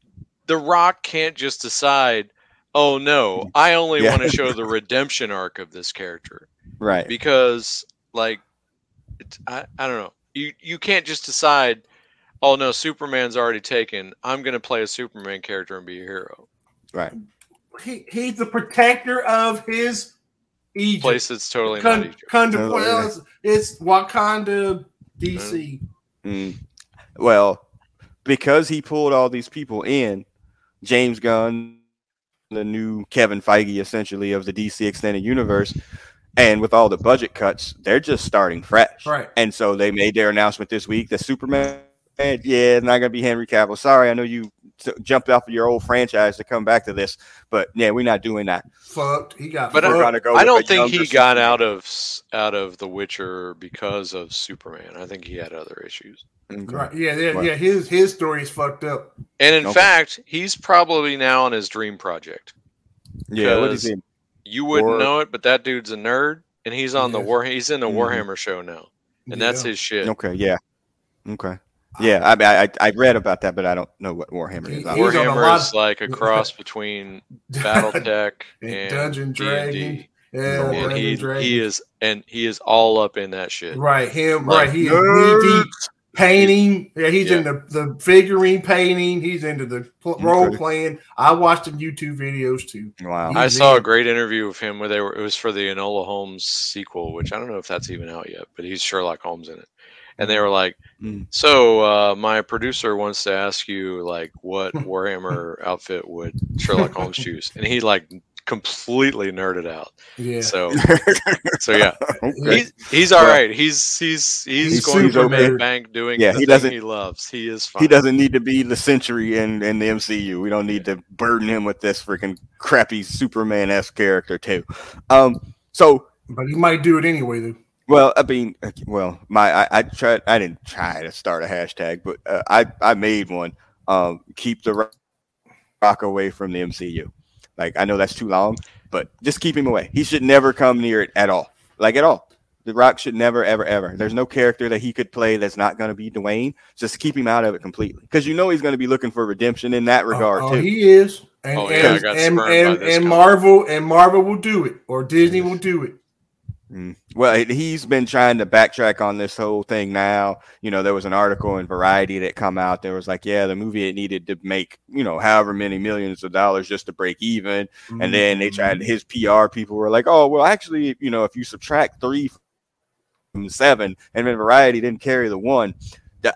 [SPEAKER 2] The Rock can't just decide, oh no, I only
[SPEAKER 1] Yeah.
[SPEAKER 2] want to show the redemption arc of this character.
[SPEAKER 1] Right.
[SPEAKER 2] Because like it's, I, I don't know. You you can't just decide, oh no, Superman's already taken. I'm gonna play a Superman character and be a hero.
[SPEAKER 1] Right.
[SPEAKER 3] He, he's the protector of his Egypt.
[SPEAKER 2] Place that's totally
[SPEAKER 3] Kun-
[SPEAKER 2] not Egypt.
[SPEAKER 3] Kunda-
[SPEAKER 1] Oh,
[SPEAKER 3] well, it's, it's Wakanda, DC.
[SPEAKER 1] Mm. Well, because he pulled all these people in, James Gunn, the new Kevin Feige, essentially of the DC extended universe, and with all the budget cuts, they're just starting fresh.
[SPEAKER 3] Right.
[SPEAKER 1] And so they made their announcement this week that Superman, yeah, it's not gonna be Henry Cavill. Sorry, I know you t- jumped off of your old franchise to come back to this, but yeah, we're not doing that.
[SPEAKER 3] Fucked. He got
[SPEAKER 2] But
[SPEAKER 1] We're
[SPEAKER 3] fucked.
[SPEAKER 1] gonna go.
[SPEAKER 2] I don't think he
[SPEAKER 1] younger
[SPEAKER 2] got
[SPEAKER 1] Superman.
[SPEAKER 2] out of out of The Witcher because of Superman. I think he had other issues.
[SPEAKER 1] Okay.
[SPEAKER 3] Right. Yeah, yeah,
[SPEAKER 1] Well-
[SPEAKER 3] yeah. His his story is fucked up.
[SPEAKER 2] And in
[SPEAKER 1] Okay.
[SPEAKER 2] fact, he's probably now on his dream project.
[SPEAKER 1] Yeah, what
[SPEAKER 2] because
[SPEAKER 1] is he?
[SPEAKER 2] You wouldn't
[SPEAKER 1] War-
[SPEAKER 2] know it, but that dude's a nerd, and he's on the war. He's in the
[SPEAKER 1] Mhm.
[SPEAKER 2] Warhammer show now, and that's his shit.
[SPEAKER 1] Okay, yeah, okay, yeah. I, I I I read about that, but I don't know what Warhammer is.
[SPEAKER 3] He's
[SPEAKER 2] Warhammer
[SPEAKER 3] lot
[SPEAKER 2] is like a cross between BattleTech
[SPEAKER 3] And
[SPEAKER 2] and
[SPEAKER 3] Dungeon Dragon.
[SPEAKER 2] D&D.
[SPEAKER 3] Yeah,
[SPEAKER 1] And
[SPEAKER 2] and he he is and he is all up in that shit.
[SPEAKER 3] right. Him.
[SPEAKER 2] Like,
[SPEAKER 3] right. He is knee deep painting. Yeah, he's
[SPEAKER 2] Yeah.
[SPEAKER 3] in the, the figurine painting. He's into the pl- role playing. I watched him YouTube videos too.
[SPEAKER 1] Wow.
[SPEAKER 3] He-
[SPEAKER 2] I
[SPEAKER 3] He's
[SPEAKER 2] saw a great interview of him where they were. It was for the Enola Holmes sequel, which I don't know if that's even out yet, but he's Sherlock Holmes in it. And they were like,
[SPEAKER 1] Mm.
[SPEAKER 2] "So uh, my producer wants to ask you like what Warhammer outfit would Sherlock Holmes choose?" And he like completely nerded out.
[SPEAKER 3] Yeah.
[SPEAKER 2] So so yeah,
[SPEAKER 1] okay.
[SPEAKER 2] he's he's all
[SPEAKER 1] Well,
[SPEAKER 2] right. He's he's he's,
[SPEAKER 3] he's
[SPEAKER 2] going to
[SPEAKER 1] super
[SPEAKER 2] make bank doing
[SPEAKER 1] Yeah,
[SPEAKER 2] the
[SPEAKER 1] he
[SPEAKER 2] thing
[SPEAKER 1] doesn't-
[SPEAKER 2] he loves. He is fine.
[SPEAKER 1] he doesn't need to be the Sentry in, in the MCU. We don't need to burden him with this freaking crappy Superman esque character too. Um, so
[SPEAKER 3] but he might do it anyway though.
[SPEAKER 1] well, I mean, well, my I, I tried. I didn't try to start a hashtag, but uh, I I made one. Um, keep the Rock- Rock away from the MCU. Like I know that's too long, but just keep him away. He should never come near it at all. Like at all. The Rock should never, ever, ever. There's no character that he could play that's not going to be Dwayne. Just keep him out of it completely, because you know he's going to be looking for redemption in that regard
[SPEAKER 3] oh,
[SPEAKER 1] too.
[SPEAKER 3] he is. And,
[SPEAKER 2] Oh, yeah, I
[SPEAKER 3] and,
[SPEAKER 2] got
[SPEAKER 3] and, and, and. Marvel and Marvel will do it, or Disney will do it.
[SPEAKER 1] Mm. Well, he- he's been trying to backtrack on this whole thing now. You know, there was an article in Variety that come out. There was like, yeah, the movie it needed to make, you know, however many millions of dollars just to break even. And then they tried his PR people were like, oh, well, actually, you know, if you subtract three from seven, and then Variety didn't carry the one,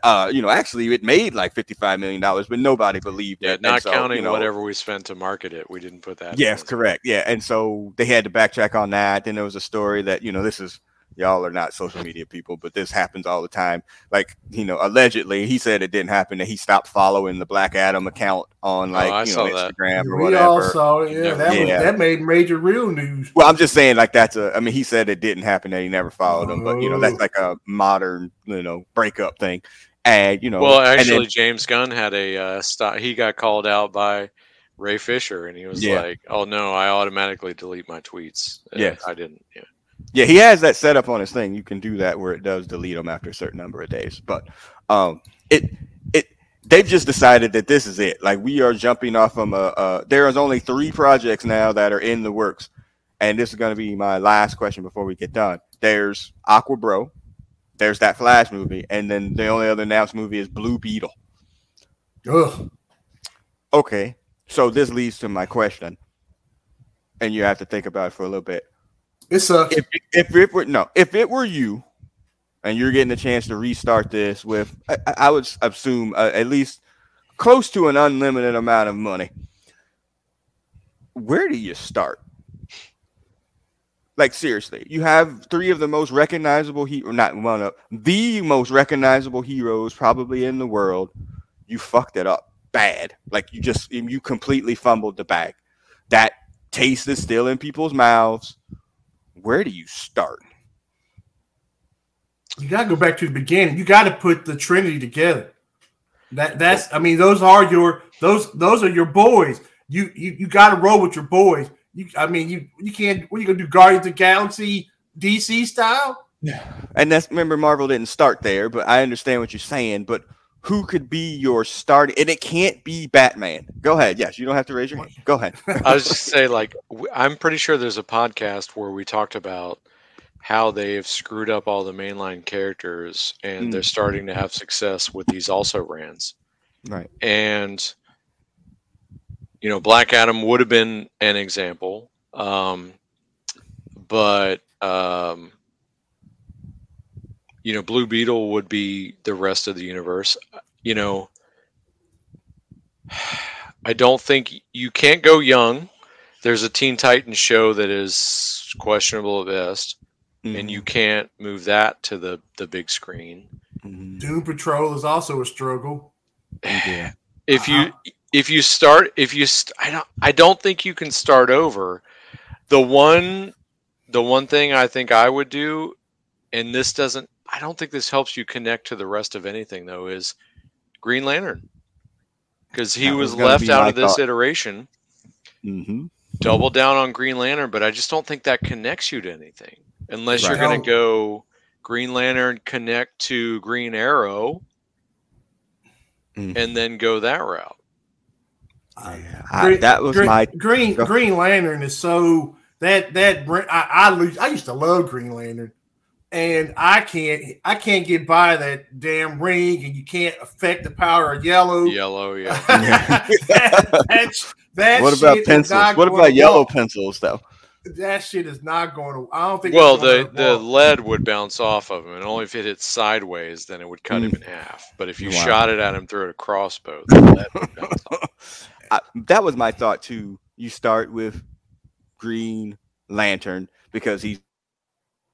[SPEAKER 1] uh, you know, actually it made like fifty-five million dollars, but nobody believed
[SPEAKER 2] Yeah,
[SPEAKER 1] it.
[SPEAKER 2] Not
[SPEAKER 1] so,
[SPEAKER 2] counting
[SPEAKER 1] you know,
[SPEAKER 2] whatever we spent to market it. We didn't put that.
[SPEAKER 1] Yes, correct. Yeah, and so they had to backtrack on that. Then there was a story that you know this is y'all are not social media people, but this happens all the time. Like, you know, allegedly, he said it didn't happen that he stopped following the Black Adam account on like
[SPEAKER 2] Oh, I
[SPEAKER 1] you
[SPEAKER 2] saw
[SPEAKER 1] know
[SPEAKER 2] that.
[SPEAKER 1] Instagram or
[SPEAKER 3] we
[SPEAKER 1] whatever.
[SPEAKER 3] all saw it. Yeah, that, was, that made major real news.
[SPEAKER 1] Well, I'm just saying, like that's a. I mean, he said it didn't happen that he never followed him, but you know, that's
[SPEAKER 3] Oh.
[SPEAKER 1] like a modern, you know, breakup thing. And you know,
[SPEAKER 2] Well, actually,
[SPEAKER 1] then-
[SPEAKER 2] James Gunn had a uh, stop. He got called out by Ray Fisher, and he was
[SPEAKER 1] Yeah.
[SPEAKER 2] like, "Oh no, I automatically delete my tweets." And
[SPEAKER 1] Yes.
[SPEAKER 2] I didn't. Yeah.
[SPEAKER 1] Yeah, he has that set up on his thing. You can do that where it does delete them after a certain number of days. But um, it it they've just decided that this is it. Like we are jumping off from a. Uh, there is only three projects now that are in the works, and this is going to be my last question before we get done. There's Aqua Bro, there's that Flash movie, and then the only other announced movie is Blue Beetle.
[SPEAKER 3] Ugh.
[SPEAKER 1] Okay, so this leads to my question, and you have to think about it for a little bit.
[SPEAKER 3] It.
[SPEAKER 1] If if it were no, if it were you, and you're getting a chance to restart this with, I, I- would assume uh, at least close to an unlimited amount of money. Where do you start? Like seriously, you have three of the most recognizable he not one of the most recognizable heroes probably in the world. You fucked it up bad. Like you just you completely fumbled the bag. That taste is still in people's mouths. Where do you start?
[SPEAKER 3] you gotta go back to the beginning. You gotta put the Trinity together. That that's I mean, those are your those those are your boys. You you you gotta roll with your boys. You I mean you you can't what are you gonna do Guardians of the Galaxy DC style?
[SPEAKER 1] Yeah, And that's remember Marvel didn't start there, but I understand what you're saying. But who could be your start? And it can't be Batman. Go ahead. Yes, you don't have to raise your hand. Go ahead.
[SPEAKER 2] I was just say, like, i'm pretty sure there's a podcast where we talked about how they've screwed up all the mainline characters, and
[SPEAKER 1] Mm.
[SPEAKER 2] they're starting to have success with these also rans.
[SPEAKER 1] Right.
[SPEAKER 2] and you know black adam would have been an example um, but um, you know blue beetle would be the rest of the universe you know i don't think you can't go young there's a teen titans show that is questionable at best and you can't move that to the the big screen
[SPEAKER 1] Mhm.
[SPEAKER 3] Doom Patrol is also a struggle.
[SPEAKER 1] Yeah.
[SPEAKER 2] if you
[SPEAKER 3] Uh-huh.
[SPEAKER 2] if you start if you st- I don't I don't think you can start over. The one the one thing I think I would do, and this doesn't I don't think this helps you connect to the rest of anything though, is Green Lantern. Because he
[SPEAKER 1] That
[SPEAKER 2] was,
[SPEAKER 1] was
[SPEAKER 2] left out
[SPEAKER 1] my
[SPEAKER 2] of this
[SPEAKER 1] thought.
[SPEAKER 2] iteration.
[SPEAKER 1] Mhm.
[SPEAKER 2] Double down on Green Lantern, but I just don't think that connects you to anything. Unless you're gonna go Green Lantern connect to Green Arrow
[SPEAKER 1] Mhm.
[SPEAKER 2] and then go that route.
[SPEAKER 1] Yeah, I- that was
[SPEAKER 3] Green,
[SPEAKER 1] my
[SPEAKER 3] Green Green Lantern is so that that I I, I used to love Green Lantern, and I can't I can't get by that damn ring, and you can't affect the power of yellow.
[SPEAKER 2] Yellow, yeah.
[SPEAKER 3] that, that, that
[SPEAKER 1] what about
[SPEAKER 3] shit is
[SPEAKER 1] pencils?
[SPEAKER 3] not
[SPEAKER 1] What
[SPEAKER 3] gonna
[SPEAKER 1] about yellow
[SPEAKER 3] work.
[SPEAKER 1] pencils though?
[SPEAKER 3] That shit is not going to. I don't think.
[SPEAKER 2] Well, the the
[SPEAKER 3] work.
[SPEAKER 2] lead would bounce off of him, and only if it hit sideways, then it would cut him
[SPEAKER 1] Mm.
[SPEAKER 2] in half. But if you
[SPEAKER 1] Wow.
[SPEAKER 2] shot it at him through a crossbow, the lead would bounce off.
[SPEAKER 1] I, that was my thought too. You start with Green Lantern because he's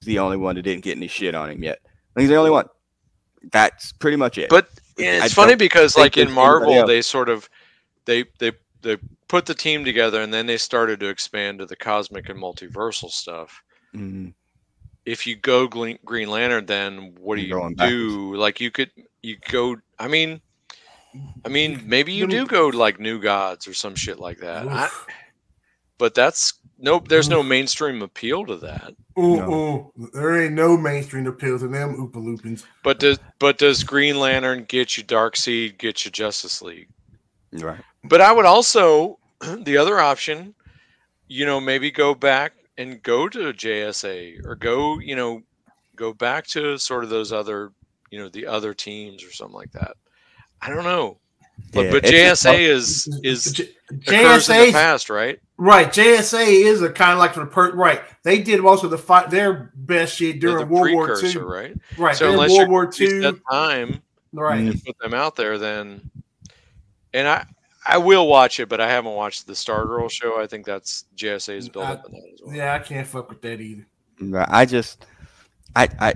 [SPEAKER 1] the only one that didn't get any shit on him yet. He's the only one. That's pretty much it.
[SPEAKER 2] But
[SPEAKER 1] I
[SPEAKER 2] it's funny because, like in Marvel, they sort of they they they put the team together, and then they started to expand to the cosmic and multiversal stuff.
[SPEAKER 1] Mhm.
[SPEAKER 2] If you go Green, Green Lantern, then what do
[SPEAKER 1] You're
[SPEAKER 2] you
[SPEAKER 1] going
[SPEAKER 2] do? Like you could you go. I mean, I mean, maybe you do go like New Gods or some shit like that. I,
[SPEAKER 3] Oof.
[SPEAKER 2] But that's nope. There's no mainstream appeal to that.
[SPEAKER 3] Ooh,
[SPEAKER 1] No.
[SPEAKER 3] ooh. There ain't no mainstream appeal to them Oopa Loopins.
[SPEAKER 2] But does but does Green Lantern get you Darkseid get you Justice League?
[SPEAKER 1] Right.
[SPEAKER 2] But I would also the other option, you know, maybe go back and go to JSA or go, you know, go back to sort of those other, you know, the other teams or something like that. I don't know. But,
[SPEAKER 1] Yeah,
[SPEAKER 2] but
[SPEAKER 1] it's just
[SPEAKER 2] JSA is is
[SPEAKER 3] J-
[SPEAKER 2] occurs in the
[SPEAKER 3] JSA
[SPEAKER 2] past, right?
[SPEAKER 3] right. JSA is a kind of like the per right. They did most of the fight their best shit during
[SPEAKER 2] the
[SPEAKER 3] World War II.
[SPEAKER 2] right?
[SPEAKER 3] Right.
[SPEAKER 2] So
[SPEAKER 3] during
[SPEAKER 2] unless
[SPEAKER 3] World
[SPEAKER 2] you're
[SPEAKER 3] War II.
[SPEAKER 2] that time
[SPEAKER 3] Right.
[SPEAKER 2] And put them out there, then and I I will watch it, but I haven't watched the Stargirl show. I think that's JSA's built
[SPEAKER 3] I-
[SPEAKER 2] up in that as well.
[SPEAKER 3] Yeah, I can't fuck with that either.
[SPEAKER 1] Right. I just I, I,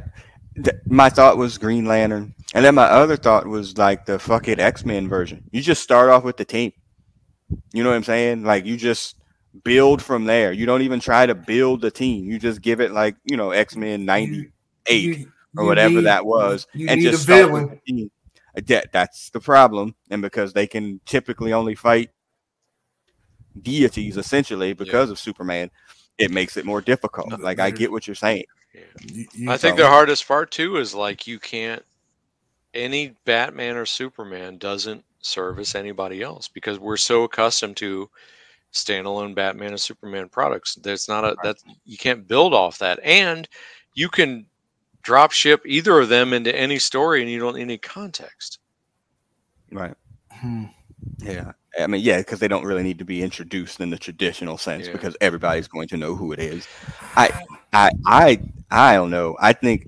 [SPEAKER 1] th- my thought was Green Lantern, and then my other thought was like the fucking X Men version. You just start off with the team. You know what I'm saying? Like you just build from there. You don't even try to build the team. You just give it like you know X Men '98 or whatever
[SPEAKER 3] need-
[SPEAKER 1] that was, and just start with the team. Uh, That that's the problem, and because they can typically only fight deities essentially because of Superman, it makes it more difficult. Like I get what you're saying.
[SPEAKER 3] You- you-
[SPEAKER 2] I think
[SPEAKER 1] So-
[SPEAKER 2] the hardest part too is like you can't any Batman or Superman doesn't service anybody else because we're so accustomed to standalone Batman and Superman products. There's not a that you can't build off that. And you can drop ship either of them into any story and you don't need any context.
[SPEAKER 1] Right.
[SPEAKER 3] Hmm.
[SPEAKER 1] Yeah. I mean, yeah, because they don't really need to be introduced in the traditional sense
[SPEAKER 2] Yeah.
[SPEAKER 1] because everybody's going to know who it is. I, I, I, I don't know. I think,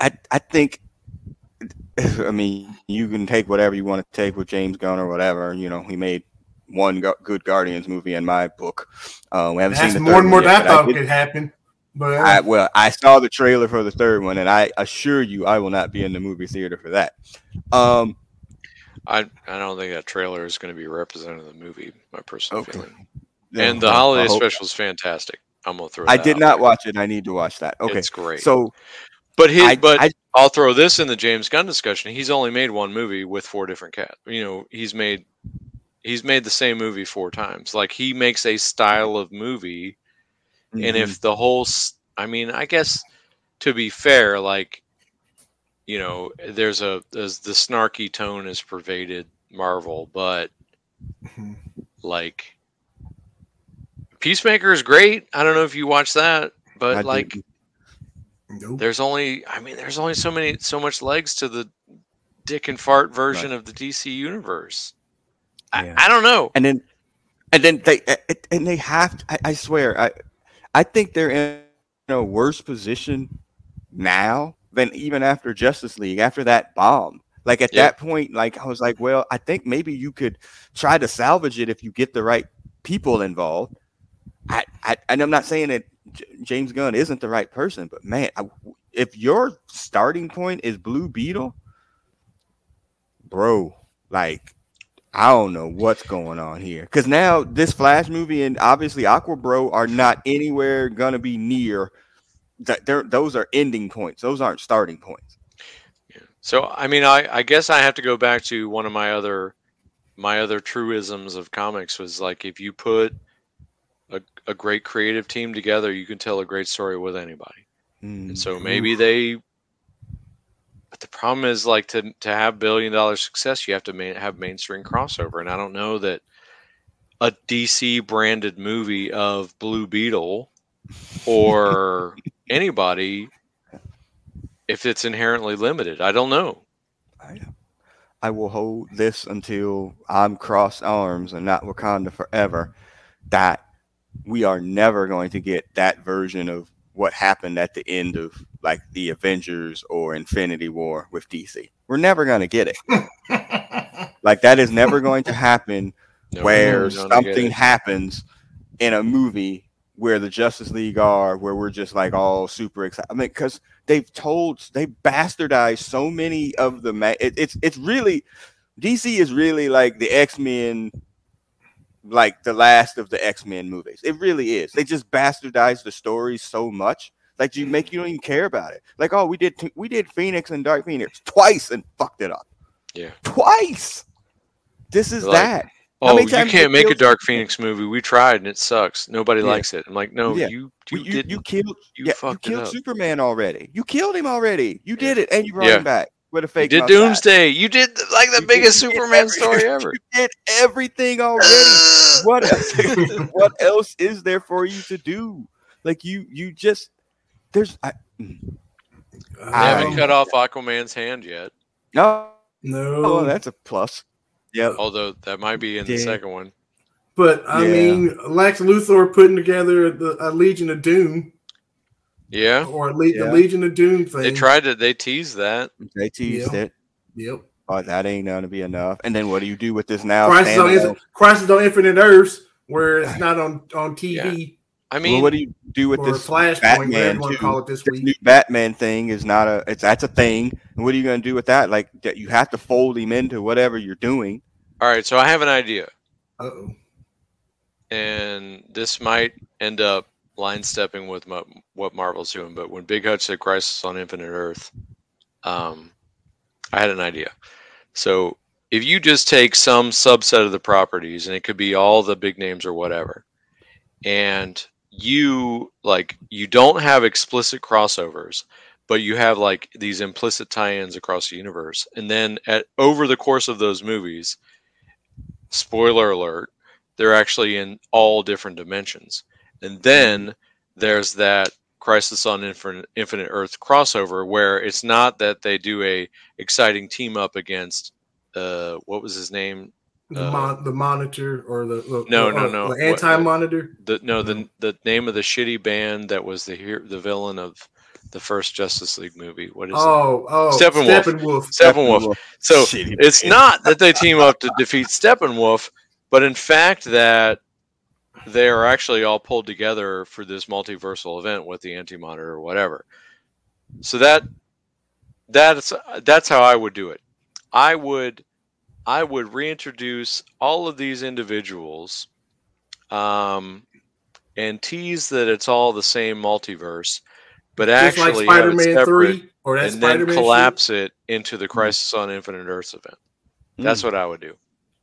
[SPEAKER 1] I, I think. I mean, you can take whatever you want to take with James Gunn or whatever. You know, he made one go- good Guardians movie in my book. Uh, we haven't
[SPEAKER 3] That's
[SPEAKER 1] seen the
[SPEAKER 3] more and more
[SPEAKER 1] one yet,
[SPEAKER 3] than I thought
[SPEAKER 1] did-
[SPEAKER 3] could happen. But uh,
[SPEAKER 1] I, well, I saw the trailer for the third one, and I assure you, I will not be in the movie theater for that. Um,
[SPEAKER 2] I I don't think that trailer is going to be representative of the movie, my personal
[SPEAKER 1] Okay.
[SPEAKER 2] feeling.
[SPEAKER 1] yeah,
[SPEAKER 2] And the
[SPEAKER 1] I
[SPEAKER 2] holiday special is fantastic. I'm gonna throw.
[SPEAKER 1] I did
[SPEAKER 2] out
[SPEAKER 1] not
[SPEAKER 2] there.
[SPEAKER 1] watch it. I need to watch that. Okay,
[SPEAKER 2] It's great.
[SPEAKER 1] so
[SPEAKER 2] But his,
[SPEAKER 1] I,
[SPEAKER 2] but
[SPEAKER 1] I,
[SPEAKER 2] I'll throw this in the James Gunn discussion. He's only made one movie with four different cats. You know, he's made he's made the same movie four times. Like he makes a style of movie, and
[SPEAKER 1] Mhm.
[SPEAKER 2] if the whole, I mean, I guess to be fair, like you know, there's a there's the snarky tone has pervaded Marvel, but
[SPEAKER 3] Mhm.
[SPEAKER 2] like Peacemaker is great. I don't know if you watch that, but
[SPEAKER 1] I
[SPEAKER 2] like
[SPEAKER 3] nope.
[SPEAKER 2] there's only i mean there's only so many so much legs to the dick and fart version of the dc universe
[SPEAKER 1] Yeah.
[SPEAKER 2] I, I don't know
[SPEAKER 1] and then and then they and they have to, I, I swear I I think they're in a worse position now than even after Justice League after that bomb. Like at
[SPEAKER 2] Yeah.
[SPEAKER 1] that point, like I was like, well, I think maybe you could try to salvage it if you get the right people involved. I, I and I'm not saying that J- James Gunn isn't the right person, but man, I, if your starting point is Blue Beetle, bro, like I don't know what's going on here. Because now this Flash movie and obviously Aqua Bro are not anywhere gonna be near that. They're those are ending points. Those aren't starting points.
[SPEAKER 2] so i mean i i guess i have to go back to one of my other my other truisms of comics was like if you put a, great creative team together you can tell a great story with anybody.
[SPEAKER 1] Mm,
[SPEAKER 2] and so maybe they but the problem is like to to have billion dollar success you have to main, have mainstream crossover. And i don't know that a dc branded movie of blue beetle or anybody if it's inherently limited i don't know.
[SPEAKER 1] I, I will hold this until I'm crossed arms and not Wakanda forever. That we are never going to get that version of what happened at the end of like the Avengers or Infinity War with DC. We're never going to get it. Like that is never going to happen
[SPEAKER 2] No,
[SPEAKER 1] where
[SPEAKER 2] we're gonna get
[SPEAKER 1] something happens in a movie where the Justice League are, where we're just like all super excited. I mean, because they've told, they bastardized so many of the. Ma- it, it's it's really DC is really like the X Men, like the last of the X Men movies. It really is. They just bastardized the stories so much. Like you make you don't even care about it. Like oh, we did we did Phoenix and Dark Phoenix twice and fucked it up.
[SPEAKER 2] Yeah.
[SPEAKER 1] twice. This is
[SPEAKER 2] Like,
[SPEAKER 1] that.
[SPEAKER 2] Oh you can't make a dark phoenix movie we tried and it sucks nobody
[SPEAKER 1] Yeah.
[SPEAKER 2] likes it i'm like no
[SPEAKER 1] Yeah.
[SPEAKER 2] you
[SPEAKER 1] You,
[SPEAKER 2] you,
[SPEAKER 1] you, killed
[SPEAKER 2] you
[SPEAKER 1] yeah, you killed
[SPEAKER 2] up.
[SPEAKER 1] Superman already. You killed him already. You did it, and you brought him back with a
[SPEAKER 2] You
[SPEAKER 1] fake.
[SPEAKER 2] did
[SPEAKER 1] mustache.
[SPEAKER 2] doomsday you did like the
[SPEAKER 1] You
[SPEAKER 2] biggest
[SPEAKER 1] did
[SPEAKER 2] superman
[SPEAKER 1] every-
[SPEAKER 2] story ever
[SPEAKER 1] You did everything already. what else, what else is there for you to do? Like you you just there's I,
[SPEAKER 2] uh,
[SPEAKER 1] I-
[SPEAKER 2] haven't cut off Aquaman's hand yet,
[SPEAKER 1] no
[SPEAKER 3] no,
[SPEAKER 1] oh, that's a plus. Yeah,
[SPEAKER 2] although that might be in the second one.
[SPEAKER 3] but I
[SPEAKER 1] Yeah.
[SPEAKER 3] mean, Lex Luthor putting together the, a Legion of Doom
[SPEAKER 2] Yeah,
[SPEAKER 3] or a, Le-
[SPEAKER 1] Yeah.
[SPEAKER 3] the Legion of Doom thing.
[SPEAKER 2] they tried to. They teased that.
[SPEAKER 1] They teased
[SPEAKER 3] Yeah.
[SPEAKER 1] it,
[SPEAKER 3] Yep.
[SPEAKER 1] but that ain't gonna be enough. And then what do you do with this now?
[SPEAKER 3] Crisis on, Inf- Crisis on Infinite Earths, where it's not on on TV.
[SPEAKER 2] I mean,
[SPEAKER 1] well, what do you do with this
[SPEAKER 3] Flashpoint, whatever
[SPEAKER 1] Batman
[SPEAKER 3] you want to
[SPEAKER 1] too?
[SPEAKER 3] call it this
[SPEAKER 1] This
[SPEAKER 3] week.
[SPEAKER 1] new Batman thing is not a it's that's a thing. And what are you going to do with that? Like that you have to fold him into whatever you're doing.
[SPEAKER 2] all right. So I have an idea,
[SPEAKER 3] Uh-oh.
[SPEAKER 2] and this might end up line stepping with mo- what Marvel's doing. But when Big Hutch said Crisis on Infinite Earth, um, I had an idea. So if you just take some subset of the properties, and it could be all the big names or whatever, and you like you don't have explicit crossovers, but you have like these implicit tie-ins across the universe, and then at over the course of those movies, spoiler alert, they're actually in all different dimensions, and then there's that Crisis on Infinite, Infinite Earth crossover where it's not that they do a exciting team up against uh what was his name
[SPEAKER 3] The,
[SPEAKER 2] Uh,
[SPEAKER 3] mon- the monitor or the, the
[SPEAKER 2] No,
[SPEAKER 3] the,
[SPEAKER 2] no,
[SPEAKER 3] uh,
[SPEAKER 2] no.
[SPEAKER 3] the anti-monitor.
[SPEAKER 2] the no the the name of the shitty band that was the here the villain of the first Justice League movie what is it
[SPEAKER 3] Oh, oh,
[SPEAKER 2] Steppenwolf.
[SPEAKER 3] Steppenwolf.
[SPEAKER 2] Steppenwolf so
[SPEAKER 1] Shitty
[SPEAKER 2] it's
[SPEAKER 1] band.
[SPEAKER 2] not that they team up to defeat Steppenwolf but in fact that they are actually all pulled together for this multiversal event with the anti-monitor or whatever so that that's that's how I would do it I would I would reintroduce all of these individuals um, and tease that it's all the same multiverse, but
[SPEAKER 3] Just like
[SPEAKER 2] actually have it
[SPEAKER 3] Spider-Man
[SPEAKER 2] separate
[SPEAKER 3] three or that
[SPEAKER 2] and then
[SPEAKER 3] Spider-Man shit,
[SPEAKER 2] collapse it into the Crisis on Infinite Earths event. That's
[SPEAKER 1] Mm.
[SPEAKER 2] what I would do.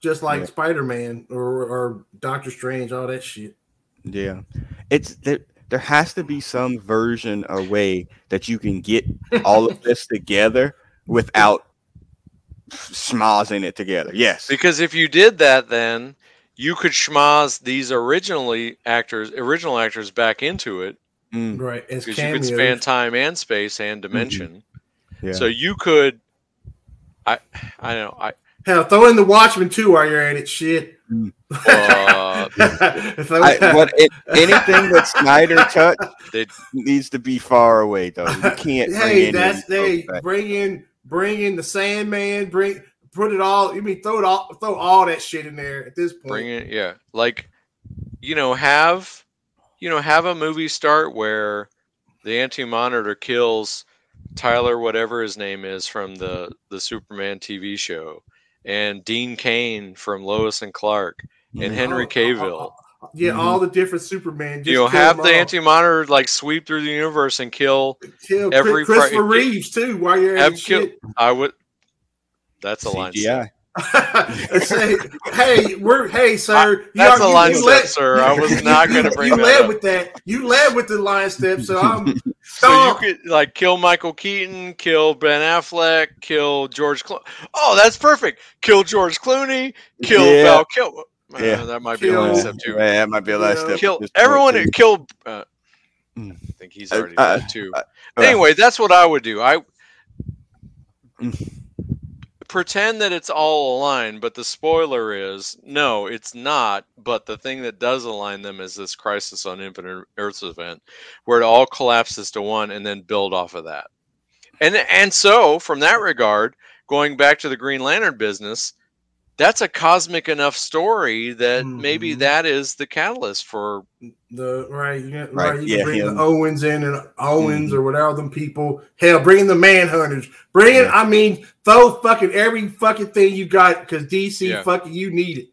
[SPEAKER 3] Just like
[SPEAKER 1] Yeah.
[SPEAKER 3] Spider-Man or or Doctor Strange, all that shit.
[SPEAKER 1] Yeah, it's there. There has to be some version or way that you can get all of this together without schmozzing it together. Yes,
[SPEAKER 2] Because if you did that, then you could schmoz these originally actors, original actors, back into it
[SPEAKER 3] Mm-hmm.
[SPEAKER 1] Mm,
[SPEAKER 3] Right, as
[SPEAKER 2] because you
[SPEAKER 3] cameos.
[SPEAKER 2] could span time and space and dimension.
[SPEAKER 1] yeah.
[SPEAKER 2] So you could. I I don't know I
[SPEAKER 3] Hell, throw in the Watchmen too while you're at it. Shit.
[SPEAKER 2] uh,
[SPEAKER 1] I, what it, anything that Snyder touched
[SPEAKER 2] they
[SPEAKER 1] needs to be far away, though. You can't. bring
[SPEAKER 3] hey,
[SPEAKER 1] any
[SPEAKER 3] that's
[SPEAKER 1] of these
[SPEAKER 3] hey, bring in bring in the Sandman, bring put it all. You mean throw it all throw all that shit in there at this point.
[SPEAKER 2] bring it yeah like you know have you know have a movie start where the anti-monitor kills tyler whatever his name is from the the superman tv show and dean kane from lois and clark and henry cavill
[SPEAKER 3] Yeah,
[SPEAKER 1] Mhm.
[SPEAKER 3] all the different Superman. Just
[SPEAKER 2] you know
[SPEAKER 3] kill
[SPEAKER 2] have the anti-monitor like sweep through the universe and kill
[SPEAKER 3] kill
[SPEAKER 2] every pri-
[SPEAKER 3] Christopher Reeves too while you're at
[SPEAKER 2] have
[SPEAKER 3] it.
[SPEAKER 2] kill
[SPEAKER 3] Shit.
[SPEAKER 2] i would that's a line
[SPEAKER 1] CGI.
[SPEAKER 3] Say, hey, we're hey, sir. you
[SPEAKER 2] that's
[SPEAKER 3] are-
[SPEAKER 2] a line
[SPEAKER 3] you
[SPEAKER 2] step
[SPEAKER 3] led-
[SPEAKER 2] sir i was not going to bring
[SPEAKER 3] you
[SPEAKER 2] that
[SPEAKER 3] led
[SPEAKER 2] up.
[SPEAKER 3] with that. You led with the line step, so I'm.
[SPEAKER 2] So you could like kill Michael Keaton, kill Ben Affleck, kill George. Clo- oh, that's perfect. Kill George Clooney, kill
[SPEAKER 1] Yeah.
[SPEAKER 2] Val. Kill. Uh,
[SPEAKER 1] Yeah.
[SPEAKER 2] that might be
[SPEAKER 3] Kill-
[SPEAKER 2] a
[SPEAKER 1] Yeah,
[SPEAKER 2] last step too.
[SPEAKER 1] that might be a last
[SPEAKER 3] Yeah.
[SPEAKER 1] step.
[SPEAKER 2] Kill
[SPEAKER 1] at this point,
[SPEAKER 2] everyone.
[SPEAKER 1] too.
[SPEAKER 2] Kill. Uh,
[SPEAKER 1] Mm.
[SPEAKER 2] I think he's
[SPEAKER 1] Uh,
[SPEAKER 2] already
[SPEAKER 1] uh,
[SPEAKER 2] dead too.
[SPEAKER 1] uh,
[SPEAKER 2] anyway, that's what I would do. I
[SPEAKER 1] Mm.
[SPEAKER 2] Pretend that it's all aligned, but the spoiler is no, it's not. But the thing that does align them is this Crisis on Infinite Earths event, where it all collapses to one, and then build off of that. And and so from that regard, going back to the Green Lantern business, that's a cosmic enough story that maybe
[SPEAKER 3] Mhm.
[SPEAKER 2] that is the catalyst for
[SPEAKER 3] The right, you got,
[SPEAKER 1] Right,
[SPEAKER 3] right. You
[SPEAKER 1] yeah,
[SPEAKER 3] bring
[SPEAKER 1] him.
[SPEAKER 3] the Owens in and Owens
[SPEAKER 1] Mhm.
[SPEAKER 3] or whatever them people. Hell, bring in the Manhunters. Bring in.
[SPEAKER 1] Yeah.
[SPEAKER 3] I mean, throw fucking every fucking thing you got because DC
[SPEAKER 2] Yeah.
[SPEAKER 3] fucking you need it.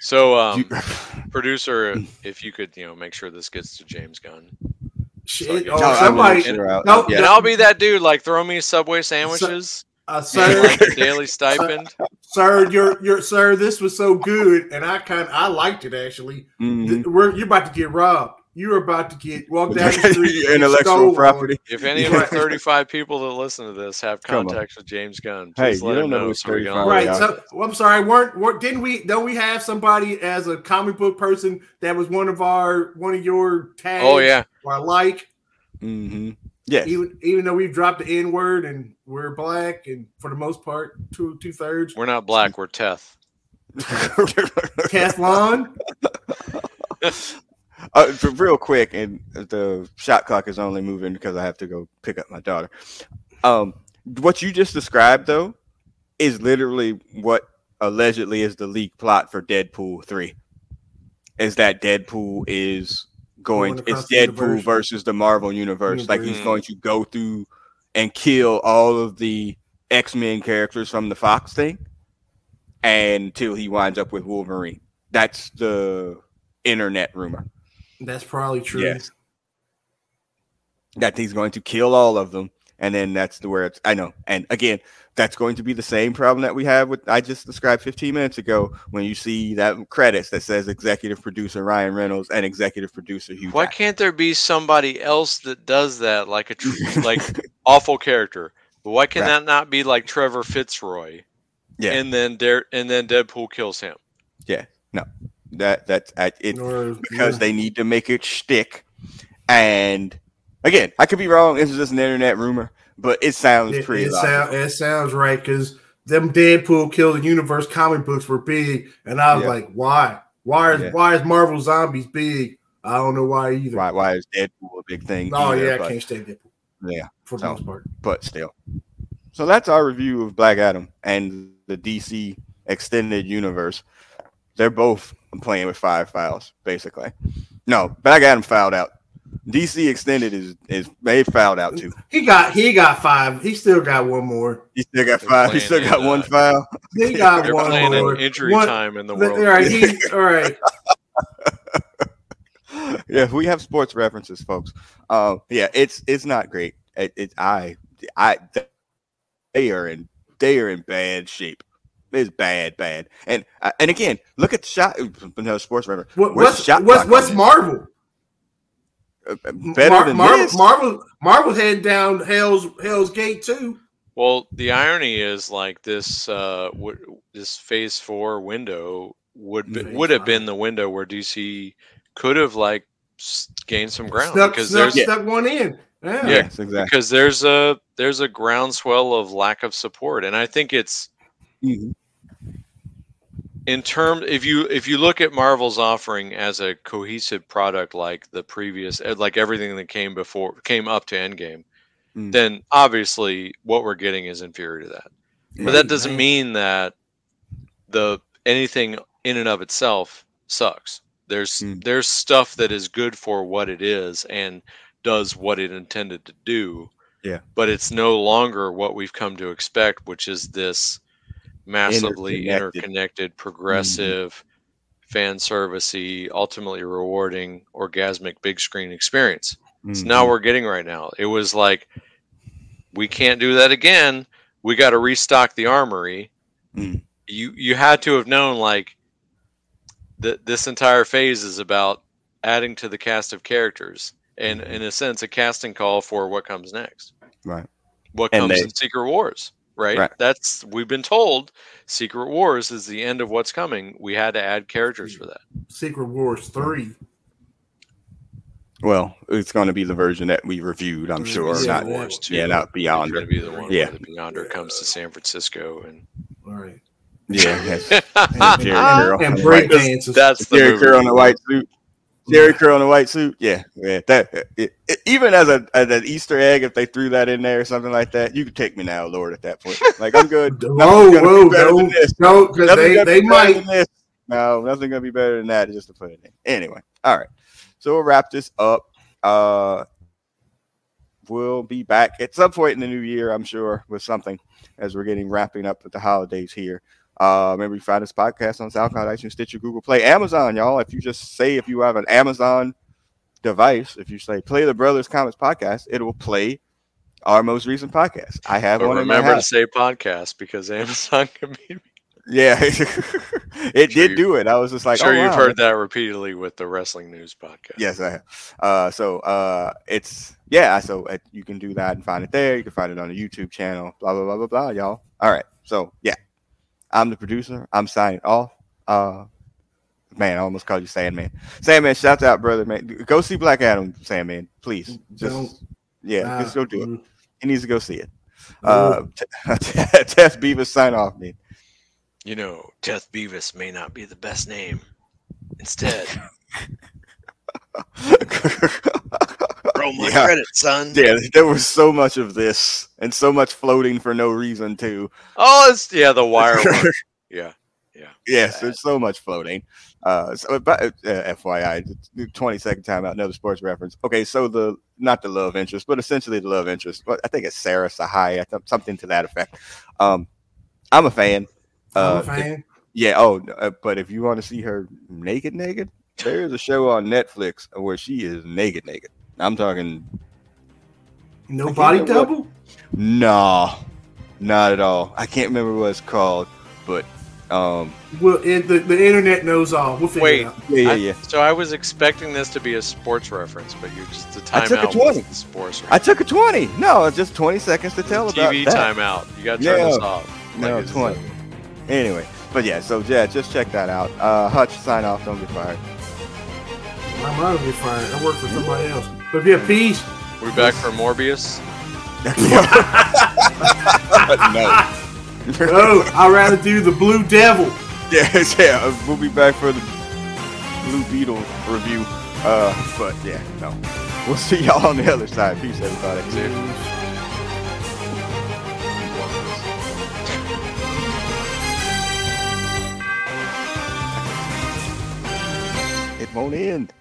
[SPEAKER 2] so um, producer. If you could, you know, make sure this gets to James Gunn.
[SPEAKER 3] Shit,
[SPEAKER 2] No,
[SPEAKER 3] or
[SPEAKER 1] No, I will
[SPEAKER 3] somebody.
[SPEAKER 1] sure I'll-
[SPEAKER 3] no,
[SPEAKER 1] yeah.
[SPEAKER 2] And I'll be that dude. Like, throw me Subway sandwiches
[SPEAKER 3] Uh,
[SPEAKER 2] and
[SPEAKER 3] sir,
[SPEAKER 2] daily stipend.
[SPEAKER 3] sir, you're, you're, sir. This was so good, and I kind, I liked it actually.
[SPEAKER 1] Mhm.
[SPEAKER 3] Th- We're, you're about to get robbed. You're about to get walked down the street. and
[SPEAKER 1] Intellectual
[SPEAKER 3] stolen.
[SPEAKER 1] property.
[SPEAKER 2] If any of the 35 people that listen to this have
[SPEAKER 1] Come
[SPEAKER 2] contacts with James Gunn,
[SPEAKER 1] Hey,
[SPEAKER 2] please
[SPEAKER 1] you don't
[SPEAKER 2] him
[SPEAKER 1] know
[SPEAKER 2] know.
[SPEAKER 1] who's
[SPEAKER 2] so we
[SPEAKER 1] 35.
[SPEAKER 2] all-
[SPEAKER 3] Right. So well, I'm sorry. weren't, weren't didn't we don't we have somebody as a comic book person that was one of our one of your tags?
[SPEAKER 2] Oh yeah,
[SPEAKER 3] Or like
[SPEAKER 1] hmm Yes.
[SPEAKER 3] even even though we've dropped the N word and we're black and for the most part two two thirds.
[SPEAKER 2] we're not black. We're Teth.
[SPEAKER 3] Cathlon.
[SPEAKER 1] uh, for real quick, and the shot clock is only moving because I have to go pick up my daughter. Um, what you just described, though, is literally what allegedly is the leak plot for Deadpool three. Is that Deadpool is going.
[SPEAKER 3] Going
[SPEAKER 1] it's Deadpool
[SPEAKER 3] universe.
[SPEAKER 1] versus the Marvel universe. Like he's going to go through and kill all of the X Men characters from the Fox thing, until he winds up with Wolverine. That's the internet rumor.
[SPEAKER 3] That's probably true.
[SPEAKER 1] Yes. That he's going to kill all of them, and then that's the where it's. I know, and again, that's going to be the same problem that we have with I just described 15 minutes ago when you see that credits that says executive producer Ryan Reynolds and executive producer Hugh.
[SPEAKER 2] Why
[SPEAKER 1] Jackman.
[SPEAKER 2] can't there be somebody else that does that, like a tr- like awful character? But why can
[SPEAKER 1] Right.
[SPEAKER 2] that not be like Trevor Fitzroy?
[SPEAKER 1] Yeah.
[SPEAKER 2] And then Dare, and then Deadpool kills him. Yeah. No.
[SPEAKER 1] That that's I- it
[SPEAKER 3] Or,
[SPEAKER 1] because
[SPEAKER 3] yeah.
[SPEAKER 1] they need to make it shtick. And again, I could be wrong. This is just an internet rumor, but it sounds
[SPEAKER 3] it,
[SPEAKER 1] pretty.
[SPEAKER 3] it, sound, it sounds right because them Deadpool kill the universe comic books were big, and I was
[SPEAKER 1] Yeah.
[SPEAKER 3] like, why? Why is
[SPEAKER 1] Yeah.
[SPEAKER 3] why is Marvel Zombies big? I don't know why either.
[SPEAKER 1] why, why is Deadpool a big thing?
[SPEAKER 3] Oh
[SPEAKER 1] either,
[SPEAKER 3] yeah, I can't stand Deadpool
[SPEAKER 1] yeah.
[SPEAKER 3] for the
[SPEAKER 1] So-
[SPEAKER 3] most part.
[SPEAKER 1] but still. So that's our review of Black Adam and the DC extended universe. They're both playing with five files, basically. No, Black Adam filed out. DC extended is is they fouled out too.
[SPEAKER 3] He got he got five. He still got one more.
[SPEAKER 1] He still got
[SPEAKER 2] They're
[SPEAKER 1] five. He still got
[SPEAKER 2] in,
[SPEAKER 1] one
[SPEAKER 2] uh,
[SPEAKER 1] file.
[SPEAKER 3] He got
[SPEAKER 2] They're
[SPEAKER 3] one
[SPEAKER 2] playing
[SPEAKER 3] more.
[SPEAKER 2] in injury
[SPEAKER 3] One-
[SPEAKER 2] time in the world.
[SPEAKER 3] right, he, all right.
[SPEAKER 1] yeah, we have sports references, folks. Um, yeah, it's it's not great. It, it I I they are in they are in bad shape. It's bad, bad. And uh, and again, look at the shot. No sports reference.
[SPEAKER 3] What, what's
[SPEAKER 1] shot
[SPEAKER 3] what's what's
[SPEAKER 1] on
[SPEAKER 3] Marvel?
[SPEAKER 1] Better
[SPEAKER 3] Mar-
[SPEAKER 1] than
[SPEAKER 3] Marvel,
[SPEAKER 1] this.
[SPEAKER 3] Marvel, Marvel heading down Hell's Hell's Gate too.
[SPEAKER 2] Well, the irony is like this uh w- this phase 4 window would be,
[SPEAKER 3] Phase
[SPEAKER 2] would have
[SPEAKER 3] five.
[SPEAKER 2] been the window where DC could have like gained some ground
[SPEAKER 3] Snuck,
[SPEAKER 2] because
[SPEAKER 3] snuck,
[SPEAKER 2] there's
[SPEAKER 3] snuck one in. Yeah.
[SPEAKER 2] Yeah.
[SPEAKER 1] Yes, exactly.
[SPEAKER 2] because there's a there's a groundswell of lack of support and I think it's
[SPEAKER 1] Mhm.
[SPEAKER 2] In terms if you if you look at Marvel's offering as a cohesive product like the previous eh, like everything that came before came up to Endgame,
[SPEAKER 1] Mm.
[SPEAKER 2] then obviously what we're getting is inferior to that. But
[SPEAKER 3] Right,
[SPEAKER 2] that doesn't
[SPEAKER 3] right.
[SPEAKER 2] mean that the anything in and of itself sucks. There's
[SPEAKER 1] Mm.
[SPEAKER 2] there's stuff that is good for what it is and does what it intended to do.
[SPEAKER 1] Yeah.
[SPEAKER 2] But it's no longer what we've come to expect, which is this massively
[SPEAKER 1] Interconnected. Mm-hmm.
[SPEAKER 2] progressive, fan servicey, ultimately rewarding, orgasmic big screen experience. It's
[SPEAKER 1] Mhm.
[SPEAKER 2] now we're getting right now. It was like we can't do that again. We got to restock the armory.
[SPEAKER 1] Mm.
[SPEAKER 2] You you had to have known like that this entire phase is about adding to the cast of characters and in a sense a casting call for what comes next.
[SPEAKER 1] Right.
[SPEAKER 2] What
[SPEAKER 1] And
[SPEAKER 2] comes
[SPEAKER 1] they-
[SPEAKER 2] in Secret Wars, right?
[SPEAKER 1] Right.
[SPEAKER 2] That's we've been told Secret Wars is the end of what's coming. We had to add characters for that.
[SPEAKER 3] Secret Wars three.
[SPEAKER 1] Well, it's going to be the version that we reviewed, I'm sure.
[SPEAKER 3] Secret
[SPEAKER 1] Not,
[SPEAKER 3] Wars
[SPEAKER 2] too.
[SPEAKER 1] yeah, not
[SPEAKER 2] It's going
[SPEAKER 1] Beyonder.
[SPEAKER 2] to be the one
[SPEAKER 1] Yeah.
[SPEAKER 2] where the Beyonder comes to San Francisco and
[SPEAKER 3] All right.
[SPEAKER 1] Yeah, yes.
[SPEAKER 3] And,
[SPEAKER 1] Jerry
[SPEAKER 3] and- and
[SPEAKER 1] Right.
[SPEAKER 3] break
[SPEAKER 2] That's-
[SPEAKER 3] dances.
[SPEAKER 2] The
[SPEAKER 1] Jerry
[SPEAKER 2] movie
[SPEAKER 1] Curl in
[SPEAKER 2] we
[SPEAKER 1] a white suit. Jheri Curl in a white suit. Yeah, yeah. That it, it- even as a as an Easter egg, if they threw that in there or something like that, you could take me now, Lord. At that point, like I'm good.
[SPEAKER 3] Whoa,
[SPEAKER 1] Nothing's gonna
[SPEAKER 3] whoa,
[SPEAKER 1] be
[SPEAKER 3] no, no, because they, they
[SPEAKER 1] be
[SPEAKER 3] might.
[SPEAKER 1] No, nothing gonna be better than that. Just to put it in. Anyway, all right. So we'll wrap this up. Uh, we'll be back at some point in the new year, I'm sure, with something as we're getting wrapping up with the holidays here. Uh, remember, you find this podcast on SoundCloud, iTunes, Stitcher, Google Play, Amazon, y'all. If you just say if you have an Amazon device, if you say play the Brothers Comics podcast, it will play our most recent podcast. I have
[SPEAKER 2] But
[SPEAKER 1] one
[SPEAKER 2] remember to say podcast because Amazon can be.
[SPEAKER 1] Yeah, it
[SPEAKER 2] Sure
[SPEAKER 1] did do it. I was just like,
[SPEAKER 2] sure,
[SPEAKER 1] oh,
[SPEAKER 2] you've heard that repeatedly with the Wrestling News podcast.
[SPEAKER 1] Yes, I have. Uh, so uh, it's yeah. So uh, you can do that and find it there. You can find it on the YouTube channel. Blah blah blah blah blah. Y'all. All right. So yeah, I'm the producer. I'm signing off. Uh, man, I almost called you Sandman. Sandman, shout out, brother. Man, go see Black Adam. Sandman, please. Just
[SPEAKER 3] Don't.
[SPEAKER 1] yeah,
[SPEAKER 3] Ah,
[SPEAKER 1] just go do it.
[SPEAKER 3] mm,
[SPEAKER 1] He needs to go see it.
[SPEAKER 3] no.
[SPEAKER 1] Uh, Tess Beavis, sign off, man.
[SPEAKER 2] You know, Death Beavis may not be the best name. Instead, roll my
[SPEAKER 1] Yeah.
[SPEAKER 2] credits, son.
[SPEAKER 1] Yeah, there was so much of this and so much floating for no reason too.
[SPEAKER 2] Oh, it's yeah, the wire one. Yeah.
[SPEAKER 1] Yes, there's so much floating. Uh, so, but, uh, FYI, 20 second timeout, another sports reference. Okay, so the not the love interest, but essentially the love interest. But I think it's Sarah Shahi, something to that effect. Um, I'm a fan.
[SPEAKER 3] I'm uh, a fan.
[SPEAKER 1] Yeah. Oh, uh, but if you want to see her naked, naked, there is a show on Netflix where she is naked, naked. I'm talking.
[SPEAKER 3] No body double. What,
[SPEAKER 1] no, not at all. I can't remember what it's called, but um.
[SPEAKER 3] Well, it, the the internet knows all. We'll
[SPEAKER 2] wait,
[SPEAKER 3] yeah,
[SPEAKER 1] yeah, yeah.
[SPEAKER 2] I, so I was expecting this to be a sports reference, but you're just the timeout.
[SPEAKER 1] I took a twenty.
[SPEAKER 2] Sports.
[SPEAKER 1] Reference. I took a twenty. No, it's just twenty seconds to tell
[SPEAKER 2] TV
[SPEAKER 1] about
[SPEAKER 2] TV timeout. You got to turn yeah. this off.
[SPEAKER 1] Like no, twenty. Anyway, but yeah, so yeah, just check that out. Uh, Hutch, sign off. Don't get fired.
[SPEAKER 3] I'm not gonna get fired. I work for somebody else. But if you have peace,
[SPEAKER 2] we back for Morbius.
[SPEAKER 1] no.
[SPEAKER 3] oh, I'd rather do the Blue Devil.
[SPEAKER 1] Yes, yeah, we'll be back for the Blue Beetle review. Uh, but yeah, no. We'll see y'all on the other side. Peace, everybody.
[SPEAKER 2] See
[SPEAKER 1] It won't end.